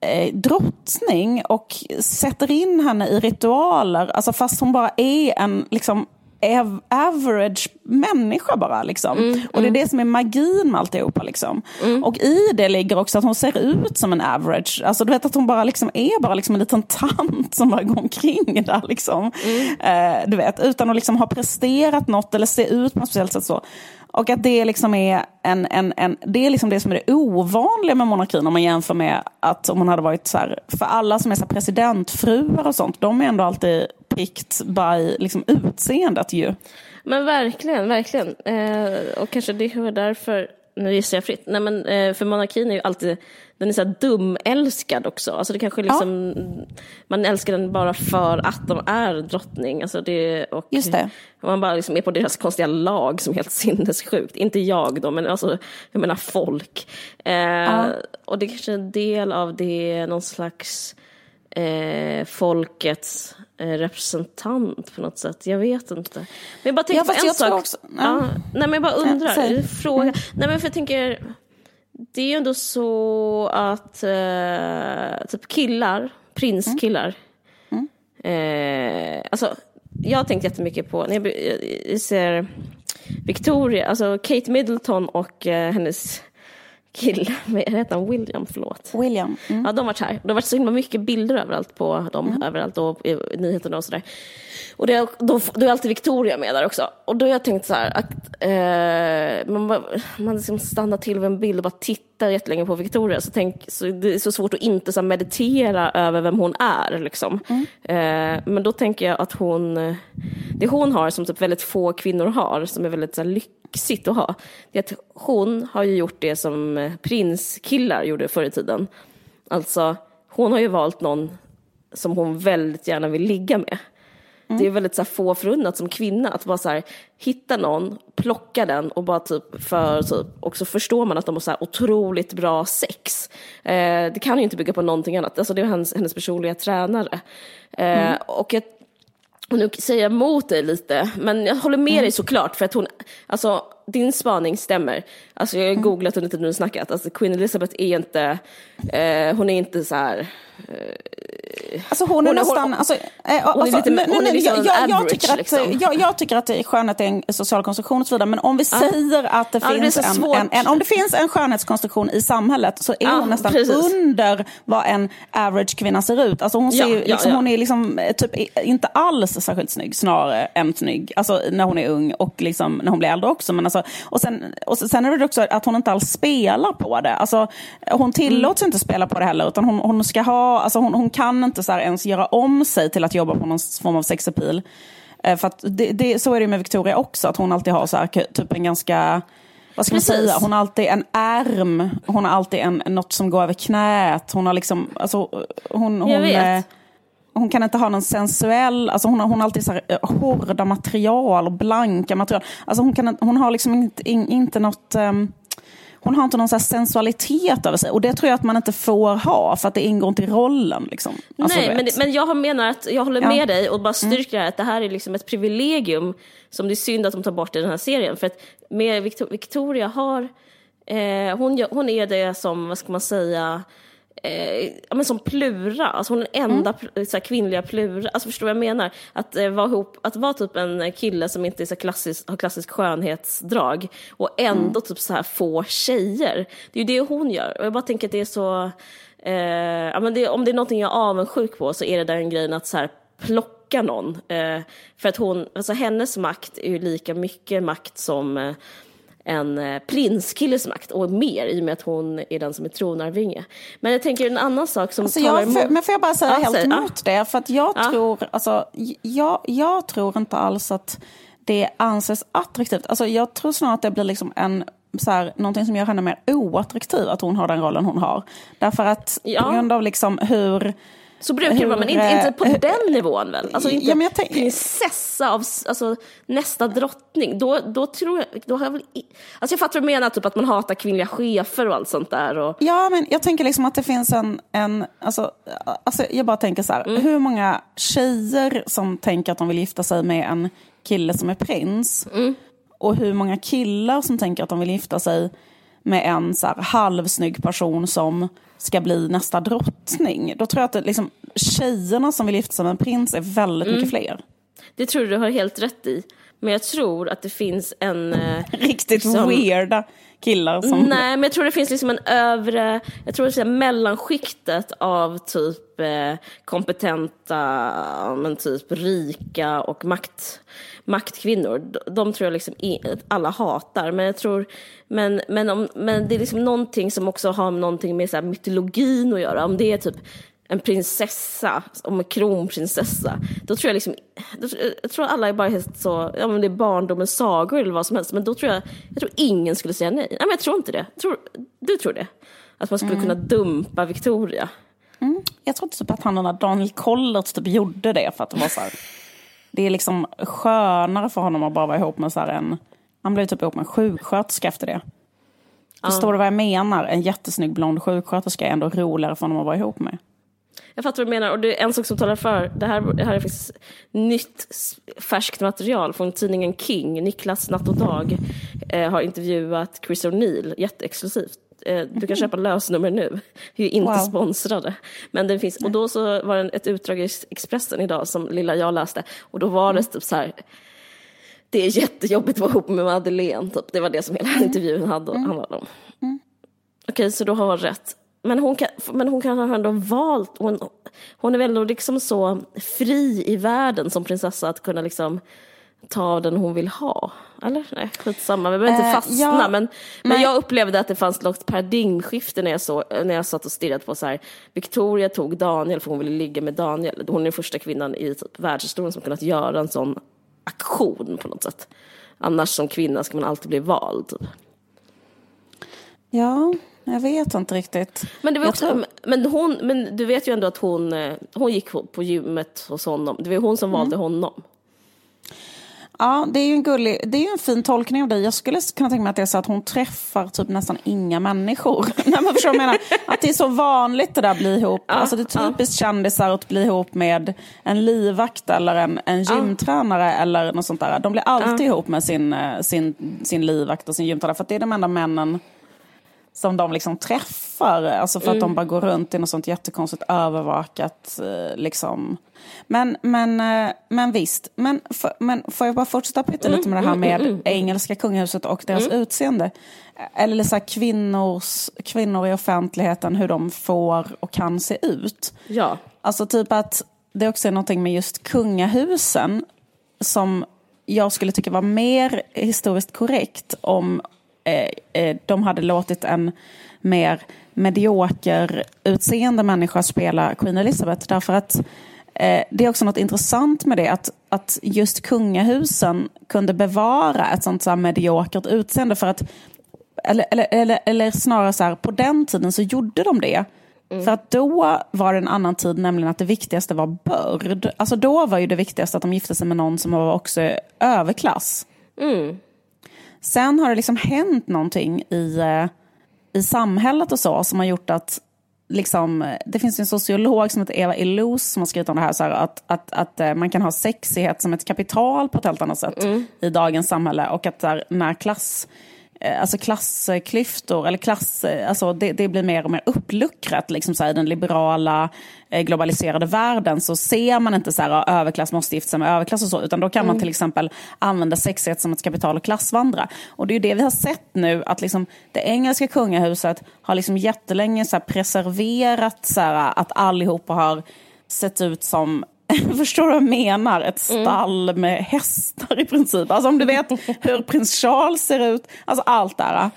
Speaker 2: eh, drottning och sätter in henne i ritualer, alltså fast hon bara är en liksom, average människa bara. Liksom. Mm, och det är mm. det som är magin med alltihopa. Liksom. Mm. Och i det ligger också att hon ser ut som en average. Alltså du vet att hon bara liksom är bara liksom en liten tant som bara går omkring där. Liksom. Mm. Eh, du vet, utan att liksom ha presterat något eller se ut på något speciellt sätt. så. Och att det liksom är, en, en, en, det, är liksom det som är det ovanliga med monarkin om man jämför med att om hon hade varit så här, för alla som är så presidentfruar och sånt, de är ändå alltid picked by liksom utseendet ju.
Speaker 1: Men verkligen, verkligen. Eh, och kanske det var därför nu gissar jag fritt. Nej, men, eh, för monarkin är ju alltid, den är så här dumälskad också. Alltså det kanske liksom, ja. Man älskar den bara för att de är drottning. Alltså det, och
Speaker 2: Just det.
Speaker 1: Man bara liksom är på deras konstiga lag som är helt sinnessjukt. Inte jag då, men alltså, jag menar folk. Eh, ja. Och det är kanske är en del av det, någon slags eh, folkets eh, representant på något sätt. Jag vet inte. Men jag bara tänker ja, på en sak. Också, ja. nej, men jag bara undrar. Fråga. Mm. Nej, men för jag tänker, det är ju ändå så att eh, typ killar, prinskillar, mm. mm. eh, alltså jag har tänkt jättemycket på, när jag, jag ser Victoria, alltså Kate Middleton och eh, hennes kille, vad heter han? William, förlåt.
Speaker 2: William.
Speaker 1: Mm. Ja, de varit här. Det har varit så himla mycket bilder överallt på dem, mm. överallt och i nyheterna och sådär. Och det, då, då är alltid Victoria med där också. Och då har jag tänkt så här att eh, man, bara, man liksom stannar till vid en bild och bara tittar jättelänge på Victoria. Så, tänk, så det är så svårt att inte så meditera över vem hon är. Liksom. Mm. Eh, men då tänker jag att hon, det hon har som typ väldigt få kvinnor har, som är väldigt så här, lyxigt att ha, det är att hon har ju gjort det som prinskillar gjorde förr i tiden. Alltså, hon har ju valt någon som hon väldigt gärna vill ligga med. Mm. Det är väldigt så få förunnat som kvinna att bara så här, hitta någon, plocka den och bara typ för typ, och så förstår man att de har så här otroligt bra sex. Eh, det kan ju inte bygga på någonting annat, alltså det är hennes, hennes personliga tränare. Eh, mm. och, jag, och nu säger jag emot dig lite, men jag håller med mm. dig såklart för att hon, alltså din spaning stämmer. Alltså jag har mm. googlat under tiden du snackat, alltså Queen Elizabeth är inte, eh, hon är inte så här
Speaker 2: Alltså hon är, hon nästan... Hon, alltså, äh, hon alltså, är lite, hon är liksom jag, jag, average, tycker att, liksom. jag, jag tycker att skönhet är en social konstruktion och så vidare. Men om vi ja. säger att det, ja, finns det en, en, en, om det finns en skönhetskonstruktion i samhället så är ja, hon nästan precis. under vad en average kvinna ser ut. Alltså hon, ser, liksom, hon är liksom, eh, typ, inte alls särskilt snygg, snarare än snygg. Alltså när hon är ung och liksom, när hon blir äldre också. Men alltså, och, sen, och sen är det också att hon inte alls spelar på det. Alltså, hon tillåts mm. inte spela på det heller. Utan hon, hon ska ha, alltså hon, hon kan inte så ens göra om sig till att jobba på någon form av sexapil. Eh, för det, det, så är det med Victoria också, att hon alltid har så här, typ en ganska vad ska man säga? Hon har alltid en ärm, hon har alltid en, något som går över knät. Hon har liksom, alltså, hon, hon, eh, hon kan inte ha någon sensuell, alltså hon har, hon har alltid så här, eh, hårda material och blanka material. Alltså hon, kan, hon har liksom inte, inte något, um, hon har inte någon så sensualitet över sig. Och det tror jag att man inte får ha, för att det ingår inte i rollen. Liksom.
Speaker 1: Alltså, Nej, men, men jag menar att jag håller med dig och bara mm. styrker mm. att det här är liksom ett privilegium som det är synd att de tar bort i den här serien. För att med Victoria har, eh, hon, hon är det som, vad ska man säga, eh, men som Plura, alltså hon är den enda mm. så här, kvinnliga Plura. Alltså förstår du vad jag menar? Att, eh, vara, ihop, att vara typ en kille som inte är så klassisk, har klassisk skönhetsdrag och ändå mm. typ så här få tjejer. Det är ju det hon gör. Och jag bara tänker att det är så... Eh, ja, men det, om det är någonting jag är avundsjuk på så är det den grejen att så här, plocka någon. Eh, för att hon, alltså hennes makt är ju lika mycket makt som eh, en eh, prinskilles makt och mer i och med att hon är den som är tronarvinge. Men jag tänker en annan sak som
Speaker 2: alltså talar emot... Men får jag bara säga ja, helt emot ja. det? För att jag ja. tror, alltså, jag, jag tror inte alls att det anses attraktivt. Alltså, jag tror snarare att det blir liksom en så här, någonting som gör henne mer oattraktiv, att hon har den rollen hon har. Därför att ja. på grund av liksom hur
Speaker 1: så brukar det vara, men inte, inte på den nivån väl? Alltså inte ja, tänk... prinsessa av alltså, nästa drottning. Då, då tror jag, då har jag väl... Alltså jag fattar vad du menar, typ att man hatar kvinnliga chefer och allt sånt där. Och...
Speaker 2: Ja, men jag tänker liksom att det finns en, en alltså, alltså jag bara tänker så här, mm. hur många tjejer som tänker att de vill gifta sig med en kille som är prins? Mm. Och hur många killar som tänker att de vill gifta sig med en så här, halvsnygg person som ska bli nästa drottning. Då tror jag att liksom, tjejerna som vill gifta sig med en prins är väldigt mm. mycket fler.
Speaker 1: Det tror du har helt rätt i. Men jag tror att det finns en... Eh,
Speaker 2: Riktigt liksom, weirda killar som...
Speaker 1: Nej, men jag tror det finns liksom en övre... Jag tror det är mellanskiktet av typ eh, kompetenta, men typ rika och makt, maktkvinnor. De, de tror jag liksom i, alla hatar. Men jag tror... Men, men, om, men det är liksom någonting som också har någonting med så här mytologin att göra. Om det är typ en prinsessa, om en kronprinsessa, då tror jag liksom, jag tror alla är bara helt så, ja men det är barndomens sagor eller vad som helst, men då tror jag, jag tror ingen skulle säga nej. Nej men jag tror inte det. tror, du tror det? Att man skulle mm. kunna dumpa Victoria?
Speaker 2: Mm. Jag tror typ att han där Daniel Kollert typ gjorde det för att det var så här, det är liksom skönare för honom att bara vara ihop med så en, han blev typ ihop med en sjuksköterska efter det. Förstår du vad jag menar? En jättesnygg blond sjuksköterska är ändå roligare för honom att vara ihop med.
Speaker 1: Jag fattar vad du menar. Och det är en sak som talar för, det här, det här är faktiskt nytt färskt material från tidningen King. Niklas Natt och Dag eh, har intervjuat Chris O'Neill, jätteexklusivt. Eh, du kan köpa lösnummer nu. Vi är inte wow. sponsrade. Men det finns, och då så var det ett utdrag i Expressen idag som lilla jag läste. Och då var det typ så här det är jättejobbigt att vara ihop med Madeleine. Typ. Det var det som hela mm. intervjun hade, mm. handlade om. Mm. Okej, så du har rätt men hon kan, men hon kan ha ändå valt, hon, hon är väl ändå liksom så fri i världen som prinsessa att kunna liksom ta den hon vill ha. Eller? Nej, skitsamma, vi behöver inte eh, fastna. ja, men, men jag upplevde att det fanns något paradigmskifte när jag, så, när jag satt och stirrade på så här, Victoria tog Daniel för hon ville ligga med Daniel. Hon är den första kvinnan i typ, världshistorien som kunnat göra en sån aktion på något sätt. Annars som kvinna ska man alltid bli vald. Typ.
Speaker 2: Ja, jag vet inte riktigt.
Speaker 1: Men, det var också, tror... men, hon, men du vet ju ändå att hon, eh, hon gick på gymmet hos honom. Det var hon som valde mm. honom.
Speaker 2: Ja, det är ju en gullig, det är en fin tolkning av dig. Jag skulle kunna tänka mig att det är så att hon träffar typ nästan inga människor. Nej, men förstår jag menar? Att det är så vanligt det där att bli ihop. Ja, alltså det är typiskt ja. kändisar att bli ihop med en livvakt eller en, en gymtränare ja. eller något sånt där. De blir alltid ja. ihop med sin, eh, sin, sin livvakt och sin gymtränare för att det är de enda männen som de liksom träffar. Alltså för mm. att de mm. bara går runt i något sånt jättekonstigt övervakat eh, liksom. Men, men, eh, men visst, men, för, men får jag bara fortsätta pytta mm. lite med det här mm, med mm, engelska kungahuset och deras utseende? Eller så här, kvinnors, kvinnor i offentligheten, hur de får och kan se ut.
Speaker 1: Ja.
Speaker 2: Alltså typ att det också är någonting med just kungahusen som jag skulle tycka var mer historiskt korrekt om de hade låtit en mer medioker utseende människa spela Queen Elizabeth. Därför att eh, det är också något intressant med det, att, att just kungahusen kunde bevara ett sånt så här mediokert utseende. För att, eller, eller, eller, eller snarare så här, på den tiden så gjorde de det. Mm. För att då var det en annan tid, nämligen att det viktigaste var börd. Alltså då var ju det viktigaste att de gifte sig med någon som var också överklass.
Speaker 1: Mm.
Speaker 2: Sen har det liksom hänt någonting i, eh, i samhället och så som har gjort att Liksom, det finns en sociolog som heter Eva Illouz som har skrivit om det här, så här, att, att, att eh, man kan ha sexighet som ett kapital på ett helt annat sätt mm. i dagens samhälle och att där, när klass Eh, alltså klassklyftor, eller klass, alltså det, det, blir mer och mer uppluckrat liksom så här, i den liberala globaliserade världen så ser man inte så här, överklass måste gifta sig med överklass och så, utan då kan mm. man till exempel använda sexighet som ett kapital och klassvandra. Och det är ju det vi har sett nu, att liksom det engelska kungahuset har liksom jättelänge så här, preserverat så här, att allihopa har sett ut som Förstår du vad jag menar? Ett mm. stall mm. med hästar i princip. Alltså om du vet hur prins Charles ser ut. Alltså allt där.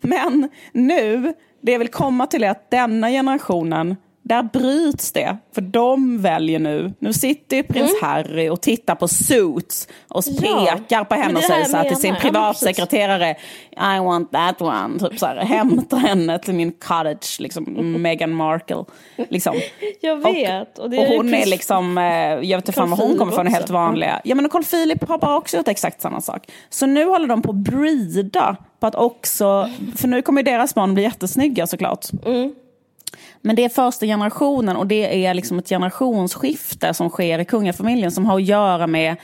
Speaker 2: Men nu, det jag vill komma till är att denna generationen där bryts det. För de väljer nu. Nu sitter prins mm. Harry och tittar på Suits och pekar ja, på henne och säger så här till sin privatsekreterare I want that one. Typ så här, hämta henne till min cottage, liksom Meghan Markle. Liksom.
Speaker 1: Jag vet.
Speaker 2: Och, och, och hon är liksom, eh, jag vet inte fan var hon kommer från, helt vanliga. Ja men Carl Philip har bara också gjort exakt samma sak. Så nu håller de på att breeda på att också, för nu kommer deras barn bli jättesnygga såklart.
Speaker 1: Mm.
Speaker 2: Men det är första generationen och det är liksom ett generationsskifte som sker i kungafamiljen som har att göra med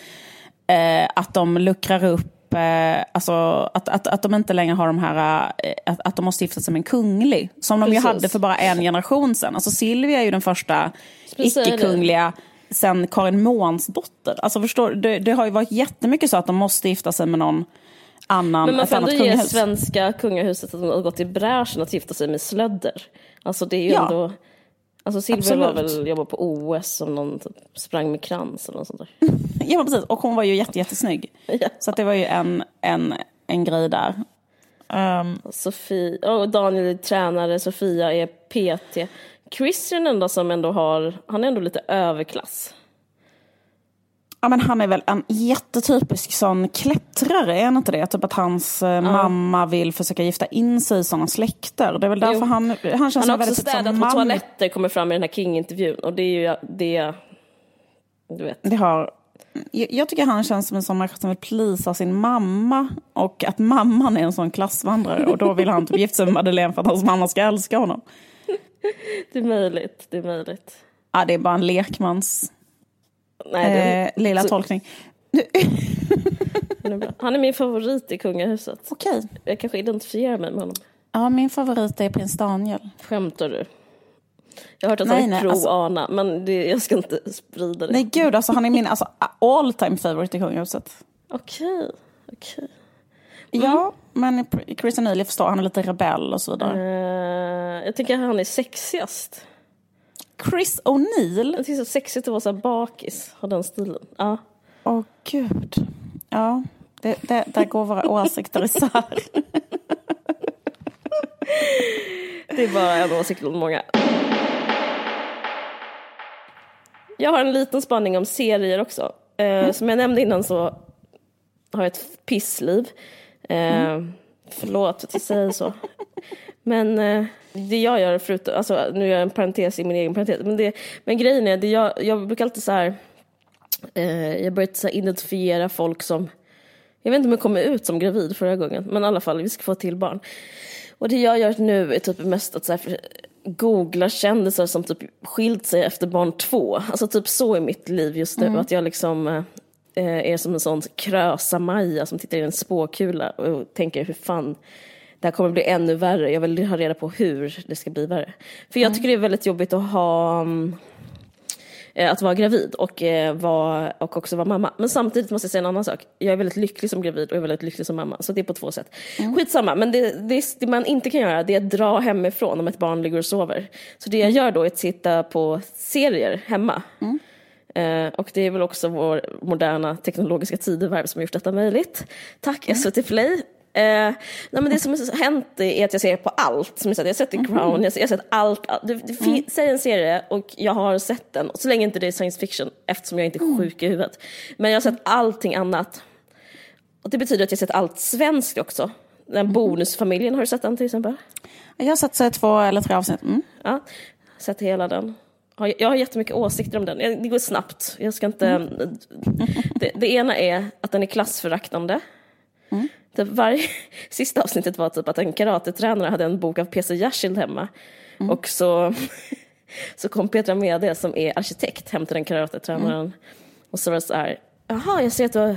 Speaker 2: eh, att de luckrar upp eh, alltså att, att, att de inte längre har de här, eh, att, att de måste gifta sig med en kunglig. Som de ju hade för bara en generation sedan. Alltså Silvia är ju den första icke-kungliga sen Karin Månsdotter. Alltså förstår, det, det har ju varit jättemycket så att de måste gifta sig med någon annan,
Speaker 1: Men man får ändå ge svenska kungahuset att de har gått i bräschen att gifta sig med slödder. Alltså det är ju ja. ändå... Alltså Silvia var väl jobba på OS som någon typ sprang med krans eller något sånt där.
Speaker 2: ja precis, och hon var ju jätte, jättesnygg. ja. Så det var ju en, en, en grej där.
Speaker 1: Um. Sofie, och Daniel är tränare, Sofia är PT. Chris är den enda som ändå har, han är ändå lite överklass.
Speaker 2: Ja, men han är väl en jättetypisk sån klättrare, är han inte det? Typ att hans eh, mamma vill försöka gifta in sig i sådana släkter. Det är väl därför han, han känns
Speaker 1: Han har också städat på toaletter, kommer fram i den här King-intervjun. Och det är ju det, du vet.
Speaker 2: Det har, jag, jag tycker han känns som en sån människa som vill plisa sin mamma. Och att mamman är en sån klassvandrare. Och då vill han typ gifta sig med Madeleine för att hans mamma ska älska honom.
Speaker 1: det är möjligt, det är möjligt.
Speaker 2: Ja, det är bara en lekmans Nej, det, eh, lilla så... tolkning.
Speaker 1: Han är min favorit i kungahuset.
Speaker 2: Okej.
Speaker 1: Jag kanske identifierar mig med honom.
Speaker 2: Ja, min favorit är prins Daniel.
Speaker 1: Skämtar du? Jag har hört att nej, han är pro-Ana, alltså... men det, jag ska inte sprida det.
Speaker 2: Nej, gud, alltså, han är min alltså, all time favorite i kungahuset.
Speaker 1: Okej, okej.
Speaker 2: Mm. Ja, men Chris O'Neill, förstår, han är lite rebell och så vidare.
Speaker 1: Uh, jag tycker att han är sexigast.
Speaker 2: Chris O'Neill.
Speaker 1: Det är så sexigt att vara så bakis, ha den stilen. Ja.
Speaker 2: Åh oh, gud. Ja, det, det, där går våra åsikter isär.
Speaker 1: det är bara en åsikt bland många. Jag har en liten spaning om serier också. Eh, mm. Som jag nämnde innan så har jag ett pissliv. Eh, mm. Förlåt att jag säger så. Men eh, det jag gör, förutom, alltså, nu gör jag en parentes i min egen parentes, men, det, men grejen är, det jag, jag brukar alltid så här eh, jag har börjat så här, identifiera folk som, jag vet inte om jag kom ut som gravid förra gången, men i alla fall, vi ska få till barn. Och det jag gör nu är typ mest att så här, googla kändisar som typ skilt sig efter barn två. Alltså typ så är mitt liv just nu, att jag liksom eh, är som en sån krösa-Maja som tittar i en spåkula och tänker hur fan det här kommer bli ännu värre. Jag vill ha reda på hur det ska bli värre. För jag tycker det är väldigt jobbigt att ha mm, eh, att vara gravid och, eh, vara, och också vara mamma. Men samtidigt måste jag säga en annan sak. Jag är väldigt lycklig som gravid och jag är väldigt lycklig som mamma. Så det är på två sätt. Mm. Skitsamma, men det, det, det, man inte kan göra det är att dra hemifrån om ett barn ligger och sover. Så det jag gör då är att titta på serier hemma. Mm. Eh, och det är väl också vår moderna teknologiska tidevarv som har gjort detta möjligt. Tack mm. SVT Play. Eh, nej men det som har hänt är att jag ser på allt. Som jag, sagt, jag har sett The Crown, mm. jag, har, sett allt. allt. Det, det mm. Säg en serie och jag har sett den. Så länge inte det är science fiction eftersom jag inte är mm. sjuk i huvudet. Men jag har sett allting annat. Och det betyder att jag har sett allt svenskt också. Den mm. Bonusfamiljen, har du sett den till exempel?
Speaker 2: Jag har sett två eller tre avsnitt. Mm.
Speaker 1: Ja, sett hela den. Jag har jättemycket åsikter om den. Det går snabbt. Jag ska inte... Mm. Det, det, ena är att den är klassföraktande. Mm. Typ varje, sista avsnittet var typ att en karatetränare hade en bok av P.C. Jersild hemma. Mm. Och så, så kom Petra Mede som är arkitekt hem till den karatetränaren. Mm. Och så var det så här, jaha jag ser att du har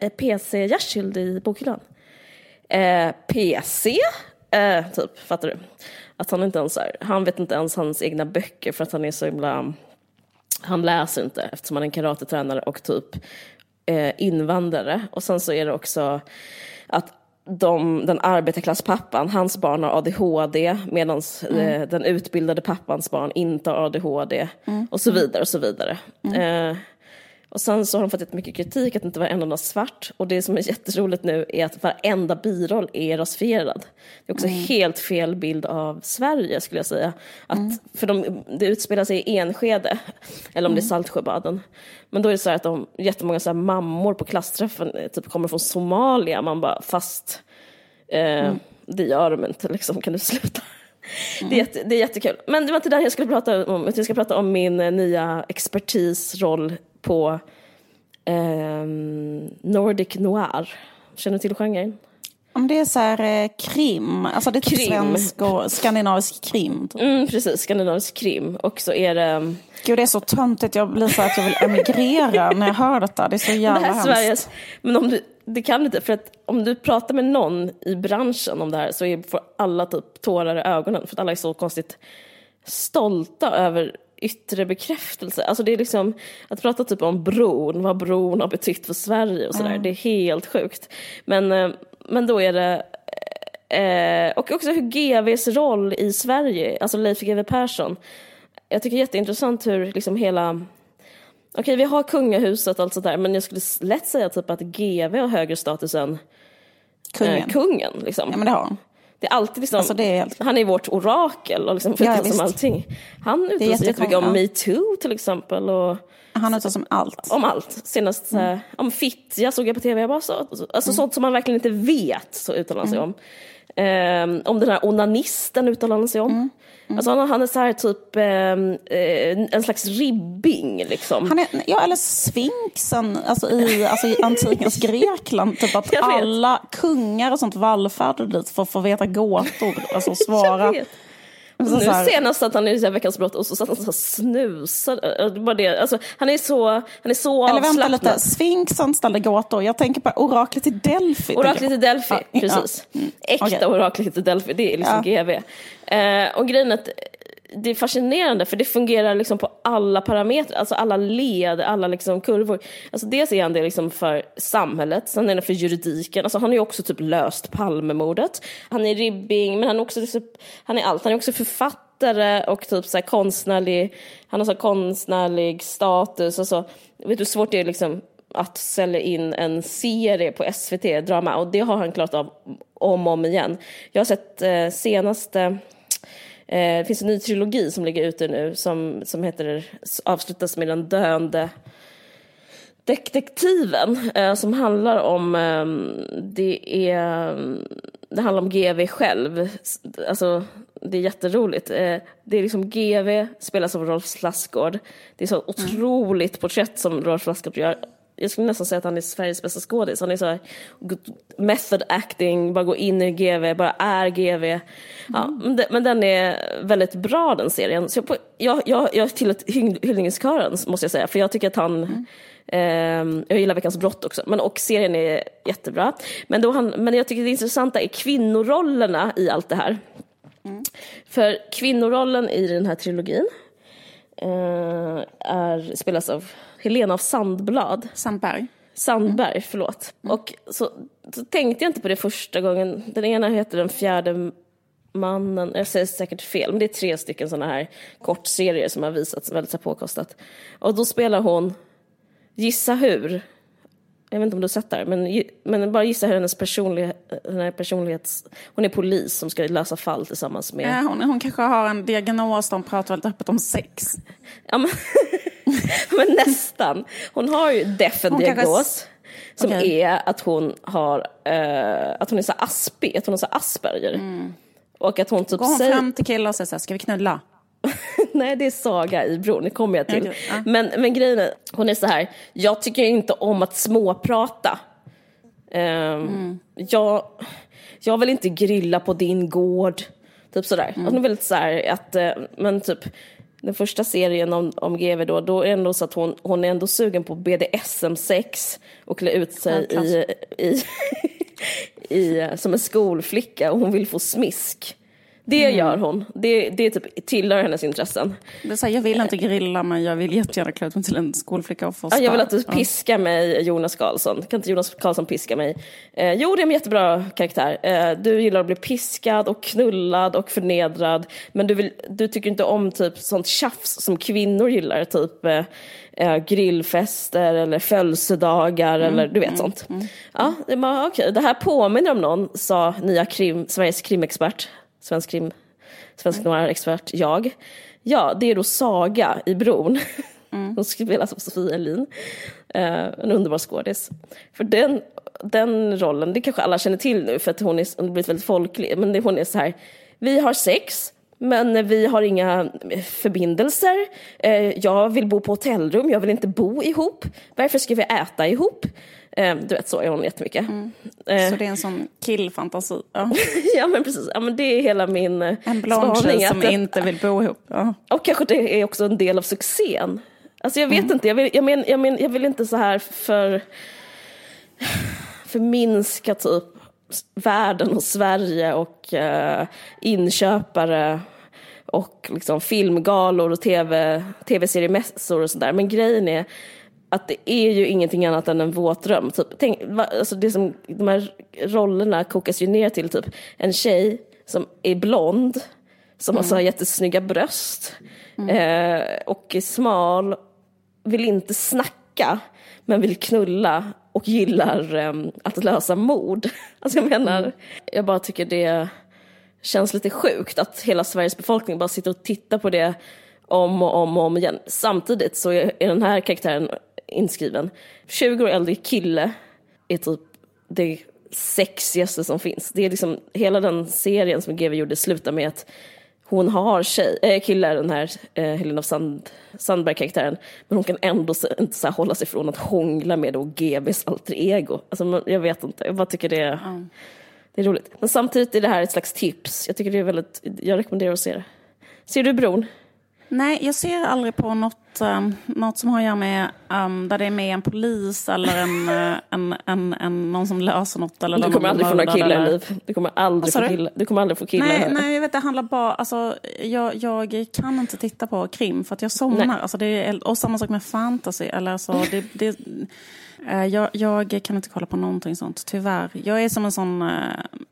Speaker 1: eh, P.C. Jersild i bokhyllan. Eh, PC? Eh, typ, fattar du? Att han inte ens är, han vet inte ens hans egna böcker för att han är så himla han läser inte eftersom han är en karatetränare och typ eh, invandrare. Och sen så är det också att de, den arbetarklasspappan, hans barn har ADHD medan mm. eh, den utbildade pappans barn inte har ADHD. Mm. Och så vidare och så vidare. Mm. Eh, och sen så har de fått jättemycket kritik att inte varenda är svart. Och det som är jätteroligt nu är att varenda biroll är rasifierad. Det är också mm. helt fel bild av Sverige skulle jag säga. Att, mm. För de, det utspelar sig i Enskede, eller om mm. det är mm. Saltsjöbaden. Men då är det så här att de, jättemånga så här mammor på klassträffen eh, typ kommer från Somalia. Man bara, fast eh, mm. det gör de inte liksom, kan du sluta? Mm. Det, är jätte, det är jättekul. Men det var inte det jag skulle prata om, jag ska prata om min eh, nya expertisroll på eh, Nordic noir. Känner du till genren?
Speaker 2: Om det är så här eh, krim, alltså det är typ krim. svensk och skandinavisk krim.
Speaker 1: Typ. Mm, precis, skandinavisk krim. Och så är det...
Speaker 2: Gud det är så töntigt, jag blir så att jag vill emigrera när jag hör detta. Det är så jävla det här hemskt. Sveriges,
Speaker 1: men om du, det kan inte, för att om du pratar med någon i branschen om det här så får alla typ tårar i ögonen för att alla är så konstigt stolta över yttre bekräftelse. Alltså det är liksom, att prata typ om bron, vad bron har betytt för Sverige och sådär, mm. det är helt sjukt. Men, eh, men då är det, eh, och också hur GVs roll i Sverige, alltså Leif GW Persson, jag tycker det är jätteintressant hur liksom hela Okej, vi har kungahuset och allt sådär, men jag skulle lätt säga typ att GV har högre status än kungen. Eh, kungen liksom.
Speaker 2: Ja, men det har han.
Speaker 1: Det är alltid liksom,
Speaker 2: alltså är helt...
Speaker 1: han är vårt orakel och liksom, för ja, liksom allting. Han uttalar sig jättemycket om metoo till exempel. Och,
Speaker 2: han uttalar sig om allt.
Speaker 1: Om allt. Senast mm. om fittja såg jag på tv, jag bara så, alltså mm. sånt som man verkligen inte vet så uttalar han sig mm. om. Um, om den här onanisten uttalar han sig om. Mm. Mm. Alltså han, han är så här typ eh, en slags ribbing liksom.
Speaker 2: Han är, ja, eller sfinxen alltså i, alltså i antikens Grekland. Typ att alla kungar och sånt vallfärdade dit för att få veta gåtor. Alltså svara.
Speaker 1: Så nu här... senast att han är i Veckans brott och så satt han och snusade. Bara det. Alltså, han är så, han är så
Speaker 2: Eller vänta lite, Sfinxen ställde gåtor. Jag tänker på oraklet i Delphi.
Speaker 1: Oraklet i Delphi, ja, precis. Ja. Mm. Äkta okay. oraklet i Delphi, det är liksom ja. GV. Eh, och grejen är att det är fascinerande för det fungerar liksom på alla parametrar, alltså alla led, alla liksom kurvor. Alltså dels är han det liksom för samhället, sen är det för juridiken. Alltså han har ju också typ löst Palmemordet. Han är ribbing, men han är också typ, han är allt. Han är också författare och typ så konstnärlig, han har så konstnärlig status och så. Vet du hur svårt det är liksom att sälja in en serie på SVT, drama, och det har han klarat av om och om igen. Jag har sett eh, senaste det finns en ny trilogi som ligger ute nu som, som heter, avslutas med den döende detektiven eh, som handlar om, eh, det är det handlar om GV själv. Alltså, det är jätteroligt. Eh, det är liksom GV spelas av Rolf Lassgård. Det är så otroligt porträtt som Rolf Lassgård gör. Jag skulle nästan säga att han är Sveriges bästa skådis. Han är så här, method acting, bara gå in i GV, bara är GV. Ja, men, det, men den är väldigt bra den serien. Så jag, jag, jag, tillhör hyllningskören måste jag säga, för jag tycker att han Um, jag gillar Veckans brott också, men, och serien är jättebra. Men, då han, men jag tycker det intressanta är kvinnorollerna i allt det här. Mm. För kvinnorollen i den här trilogin uh, är, spelas av Helena av Sandblad.
Speaker 2: Sandberg.
Speaker 1: Sandberg, mm. förlåt. Mm. Och så, så, tänkte jag inte på det första gången. Den ena heter Den fjärde mannen, jag säger säkert fel, men det är tre stycken sådana här kortserier som har visats väldigt så påkostat. Och då spelar hon Gissa hur? Jag vet inte om du har sett det här, men, men bara gissa hur hennes personlighet, här personlighets... Hon är polis som ska lösa fall tillsammans med...
Speaker 2: Ja, hon, hon kanske har en diagnos, de pratar väldigt öppet om sex.
Speaker 1: Ja, men, men nästan. Hon har ju def en diagnos. Som okay. är att hon har, uh, att hon är så aspig, att hon har så Asperger. Mm. Och att hon typ
Speaker 2: Går hon säger... fram till killar och säger så här, ska vi knulla?
Speaker 1: Nej, det är Saga i Bron, det kommer jag till. Ja. Men, men grejen är, hon är så här, jag tycker inte om att småprata. Um, mm. jag, jag vill inte grilla på din gård. Typ sådär. Mm. Hon är väldigt så här att, uh, men typ den första serien om, om GV då, då är det ändå så att hon, hon är ändå sugen på BDSM-sex och klä ut sig i, i, i, som en skolflicka och hon vill få smisk. Det mm. gör hon. Det, det typ tillhör hennes intressen.
Speaker 2: Det är så här, jag vill inte grilla men jag vill jättegärna klä ut mig till en skolflicka och få
Speaker 1: ja, Jag vill att du piskar mig Jonas Karlsson. Kan inte Jonas Karlsson piska mig? Eh, jo, det är en jättebra karaktär. Eh, du gillar att bli piskad och knullad och förnedrad. Men du, vill, du tycker inte om typ sånt tjafs som kvinnor gillar. Typ eh, eh grillfester eller födelsedagar mm, eller du vet mm, sånt. Mm. Ja, det, var, okay. det här påminner om någon, sa nya krim, Sveriges krimexpert svensk krim, svensk mm. noir-expert, jag. Ja, det är då Saga i Bron. Mm. Hon spelas av Sofia Elin. Eh, en underbar skådis. För den, den rollen, det kanske alla känner till nu för att hon, är, hon har blivit väldigt folklig. Men det, hon är så här, vi har sex, men vi har inga förbindelser. Eh, jag vill bo på hotellrum, jag vill inte bo ihop. Varför ska vi äta ihop? Eh, du vet, så är hon jättemycket. Mm.
Speaker 2: Eh. Så det är en sån killfantasi?
Speaker 1: Ja. ja, men precis. Ja, men det är hela min
Speaker 2: eh, En blond tjej som inte vill bo ihop. Ja.
Speaker 1: Och kanske det är också en del av succén. Alltså jag vet mm. inte, jag vill, jag, men, jag, men, jag vill inte så här för förminska typ världen och Sverige och uh, inköpare och liksom filmgalor och tv, tv-seriemässor och sådär. Men grejen är att det är ju ingenting annat än en våt dröm. Typ, tänk, alltså det som, de här rollerna kokas ju ner till typ en tjej som är blond, som mm. har jättesnygga bröst mm. eh, och är smal, vill inte snacka men vill knulla och gillar eh, att lösa mord. Alltså jag menar, mm. jag bara tycker det känns lite sjukt att hela Sveriges befolkning bara sitter och tittar på det om och om och om igen. Samtidigt så är den här karaktären inskriven. 20 år äldre kille är typ det sexigaste som finns. Det är liksom, hela den serien som GW gjorde slutar med att hon har tjej, äh, kille, den här äh, Helena Sand, Sandberg-karaktären, men hon kan ändå så, inte så hålla sig från att hångla med då GBs alter ego. Alltså, jag vet inte, jag bara tycker det är, mm. det är roligt. Men samtidigt är det här ett slags tips. Jag tycker det är väldigt, jag rekommenderar att se det. Ser du Bron?
Speaker 2: Nej, jag ser aldrig på något, um, något som har att göra med um, där det är med en polis eller en, uh, en, en, en, någon som löser något. Eller
Speaker 1: du kommer aldrig få några killar, Liv. Du kommer aldrig, få killar. Du kommer aldrig få killar.
Speaker 2: Nej, nej, jag vet, det handlar bara... Alltså, jag, jag kan inte titta på krim för att jag somnar. Alltså, det är, och samma sak med fantasy. Eller så, det, det, uh, jag, jag, kan inte kolla på någonting sånt, tyvärr. Jag är som en sån... Uh,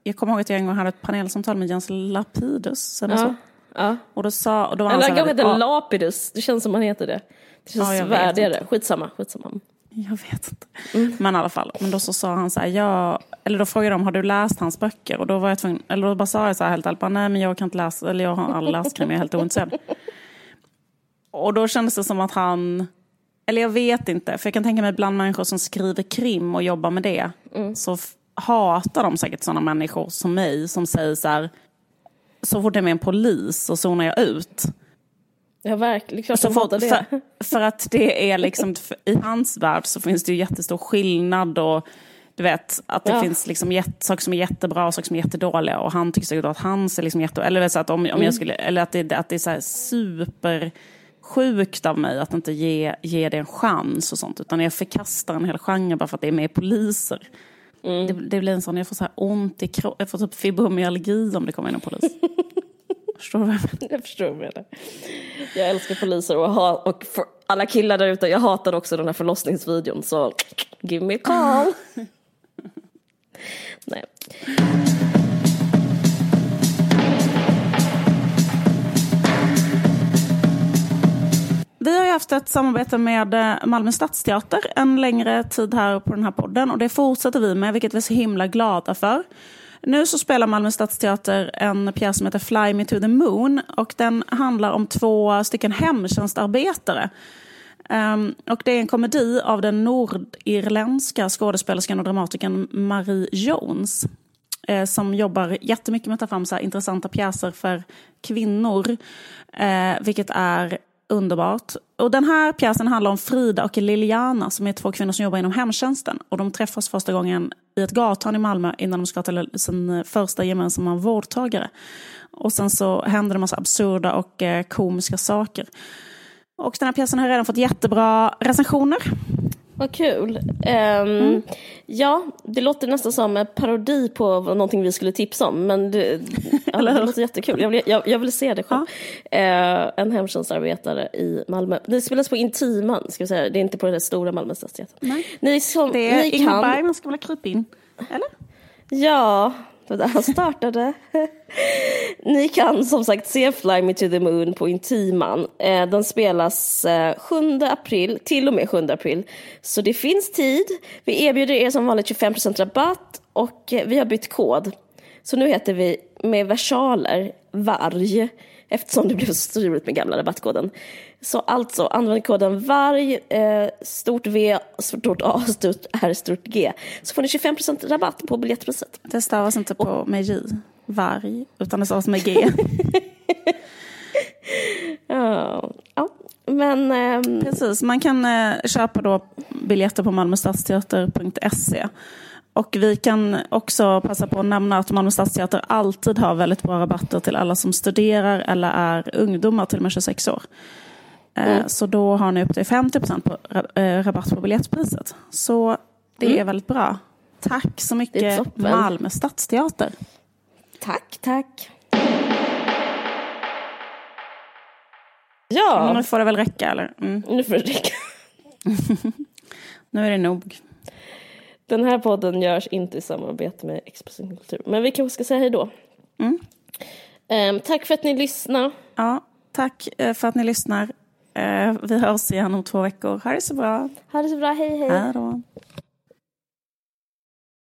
Speaker 2: jag kommer ihåg att jag en gång hade ett panelsamtal med Jens Lapidus. Eller ja. så.
Speaker 1: Ja.
Speaker 2: Och då sa, och då
Speaker 1: var Eller han kanske heter Lapidus, det känns som han heter det. Det känns ja, värdigare. Skitsamma, skitsamma.
Speaker 2: Jag vet inte. Mm. Men i alla fall, men då så sa han så här, ja, eller då frågade de, har du läst hans böcker? Och då var jag tvungen, eller då bara sa jag så här helt ärligt, nej men jag kan inte läsa, eller jag har aldrig läst krim, jag är helt ointresserad. Och då kändes det som att han, eller jag vet inte, för jag kan tänka mig bland människor som skriver krim och jobbar med det, mm. så hatar de säkert sådana människor som mig som säger så här, så fort det är med en polis så zonar jag ut.
Speaker 1: Ja, verkligen. Klart
Speaker 2: Så för,
Speaker 1: hatar det.
Speaker 2: för, för att det är liksom, i hans värld så finns det ju jättestor skillnad och du vet att det
Speaker 1: Ja.
Speaker 2: finns liksom jätte, saker som är jättebra och saker som är jättedåliga och han tycker säkert att hans är liksom jätte... Eller, så att, om, om
Speaker 1: Mm.
Speaker 2: jag skulle, eller att det, att det är så här supersjukt av mig att inte ge, ge det en chans och sånt utan jag förkastar en hel genre bara för att det är med poliser.
Speaker 1: Mm.
Speaker 2: Det, det blir en sån, jag får så ont i kroppen, jag får typ fibromyalgi om det kommer in en polis. Förstår du vad jag menar?
Speaker 1: Jag förstår vad menar. Jag älskar poliser och, ha, och alla killar där ute, jag hatar också den här förlossningsvideon så give me a call. Nej.
Speaker 2: Vi har ju haft ett samarbete med eh, Malmö Stadsteater en längre tid här på den här podden och det fortsätter vi med, vilket vi är så himla glada för. Nu så spelar Malmö Stadsteater en pjäs som heter Fly Me To The Moon och den handlar om två stycken hemtjänstarbetare. Um, och det är en komedi av den nordirländska skådespelerskan och dramatikern Marie Jones eh, som jobbar jättemycket med att ta fram så här intressanta pjäser för kvinnor, eh, vilket är underbart. Och den här pjäsen handlar om Frida och Liliana som är två kvinnor som jobbar inom hemtjänsten. Och de träffas första gången i ett gathörn i Malmö innan de ska till sin första gemensamma vårdtagare. Och sen så händer det en massa absurda och eh, komiska saker. Och den här pjäsen har redan fått jättebra recensioner.
Speaker 1: Vad kul. Ehm, Ja, det låter nästan som en parodi på någonting vi skulle tipsa om. Men det, ja, det låter jättekul. Jag vill, jag, jag vill se det själv. Eh, en hemtjänstarbetare i Malmö. Det spelas på Intiman, ska vi säga. Det är inte på den stora Malmö stadsteatern.
Speaker 2: Nej.
Speaker 1: Ni, som,
Speaker 2: Det är Ingmar. Bergman ska väl krypa in? Eller?
Speaker 1: Ja, det var där han startade. Ni kan som sagt se Fly Me To The Moon på Intiman. Eh, den spelas eh, 7 april, till och med 7 april. Så det finns tid. Vi erbjuder er som vanligt 25% rabatt och eh, vi har bytt kod. Så nu heter vi med versaler VARG eftersom det blev så struligt med gamla rabattkoden. Så alltså, använd koden VARG, eh, stort V, stort A, stort R, stort G. Så får ni 25% rabatt på biljettpriset.
Speaker 2: Det stavas inte på med J, varg, utan det stavas med G.
Speaker 1: Ja, ja. men ehm,
Speaker 2: Precis, man kan eh, köpa då biljetter på malmöstadsteater.se. Och vi kan också passa på att nämna att Malmö Stadsteater alltid har väldigt bra rabatter till alla som studerar eller är ungdomar till och med 26 år. Eh, Så då har ni upp till 50% på eh, rabatt på biljettpriset. Så det är väldigt bra. Tack så mycket. Malmö Stadsteater.
Speaker 1: tack, tack.
Speaker 2: Men
Speaker 1: Ja,
Speaker 2: nu får det väl räcka eller? Mm.
Speaker 1: nu får det räcka.
Speaker 2: Nu är det nog.
Speaker 1: Den här podden görs inte i samarbete med Expressen Kultur. Men vi kanske ska säga hej då.
Speaker 2: Mm.
Speaker 1: Ehm, tack för att ni lyssnade.
Speaker 2: Ja, tack eh, för att ni lyssnar. Eh, Vi hörs igen om två veckor. Ha det så bra.
Speaker 1: Ha det så bra, hej hej.
Speaker 2: Hej då.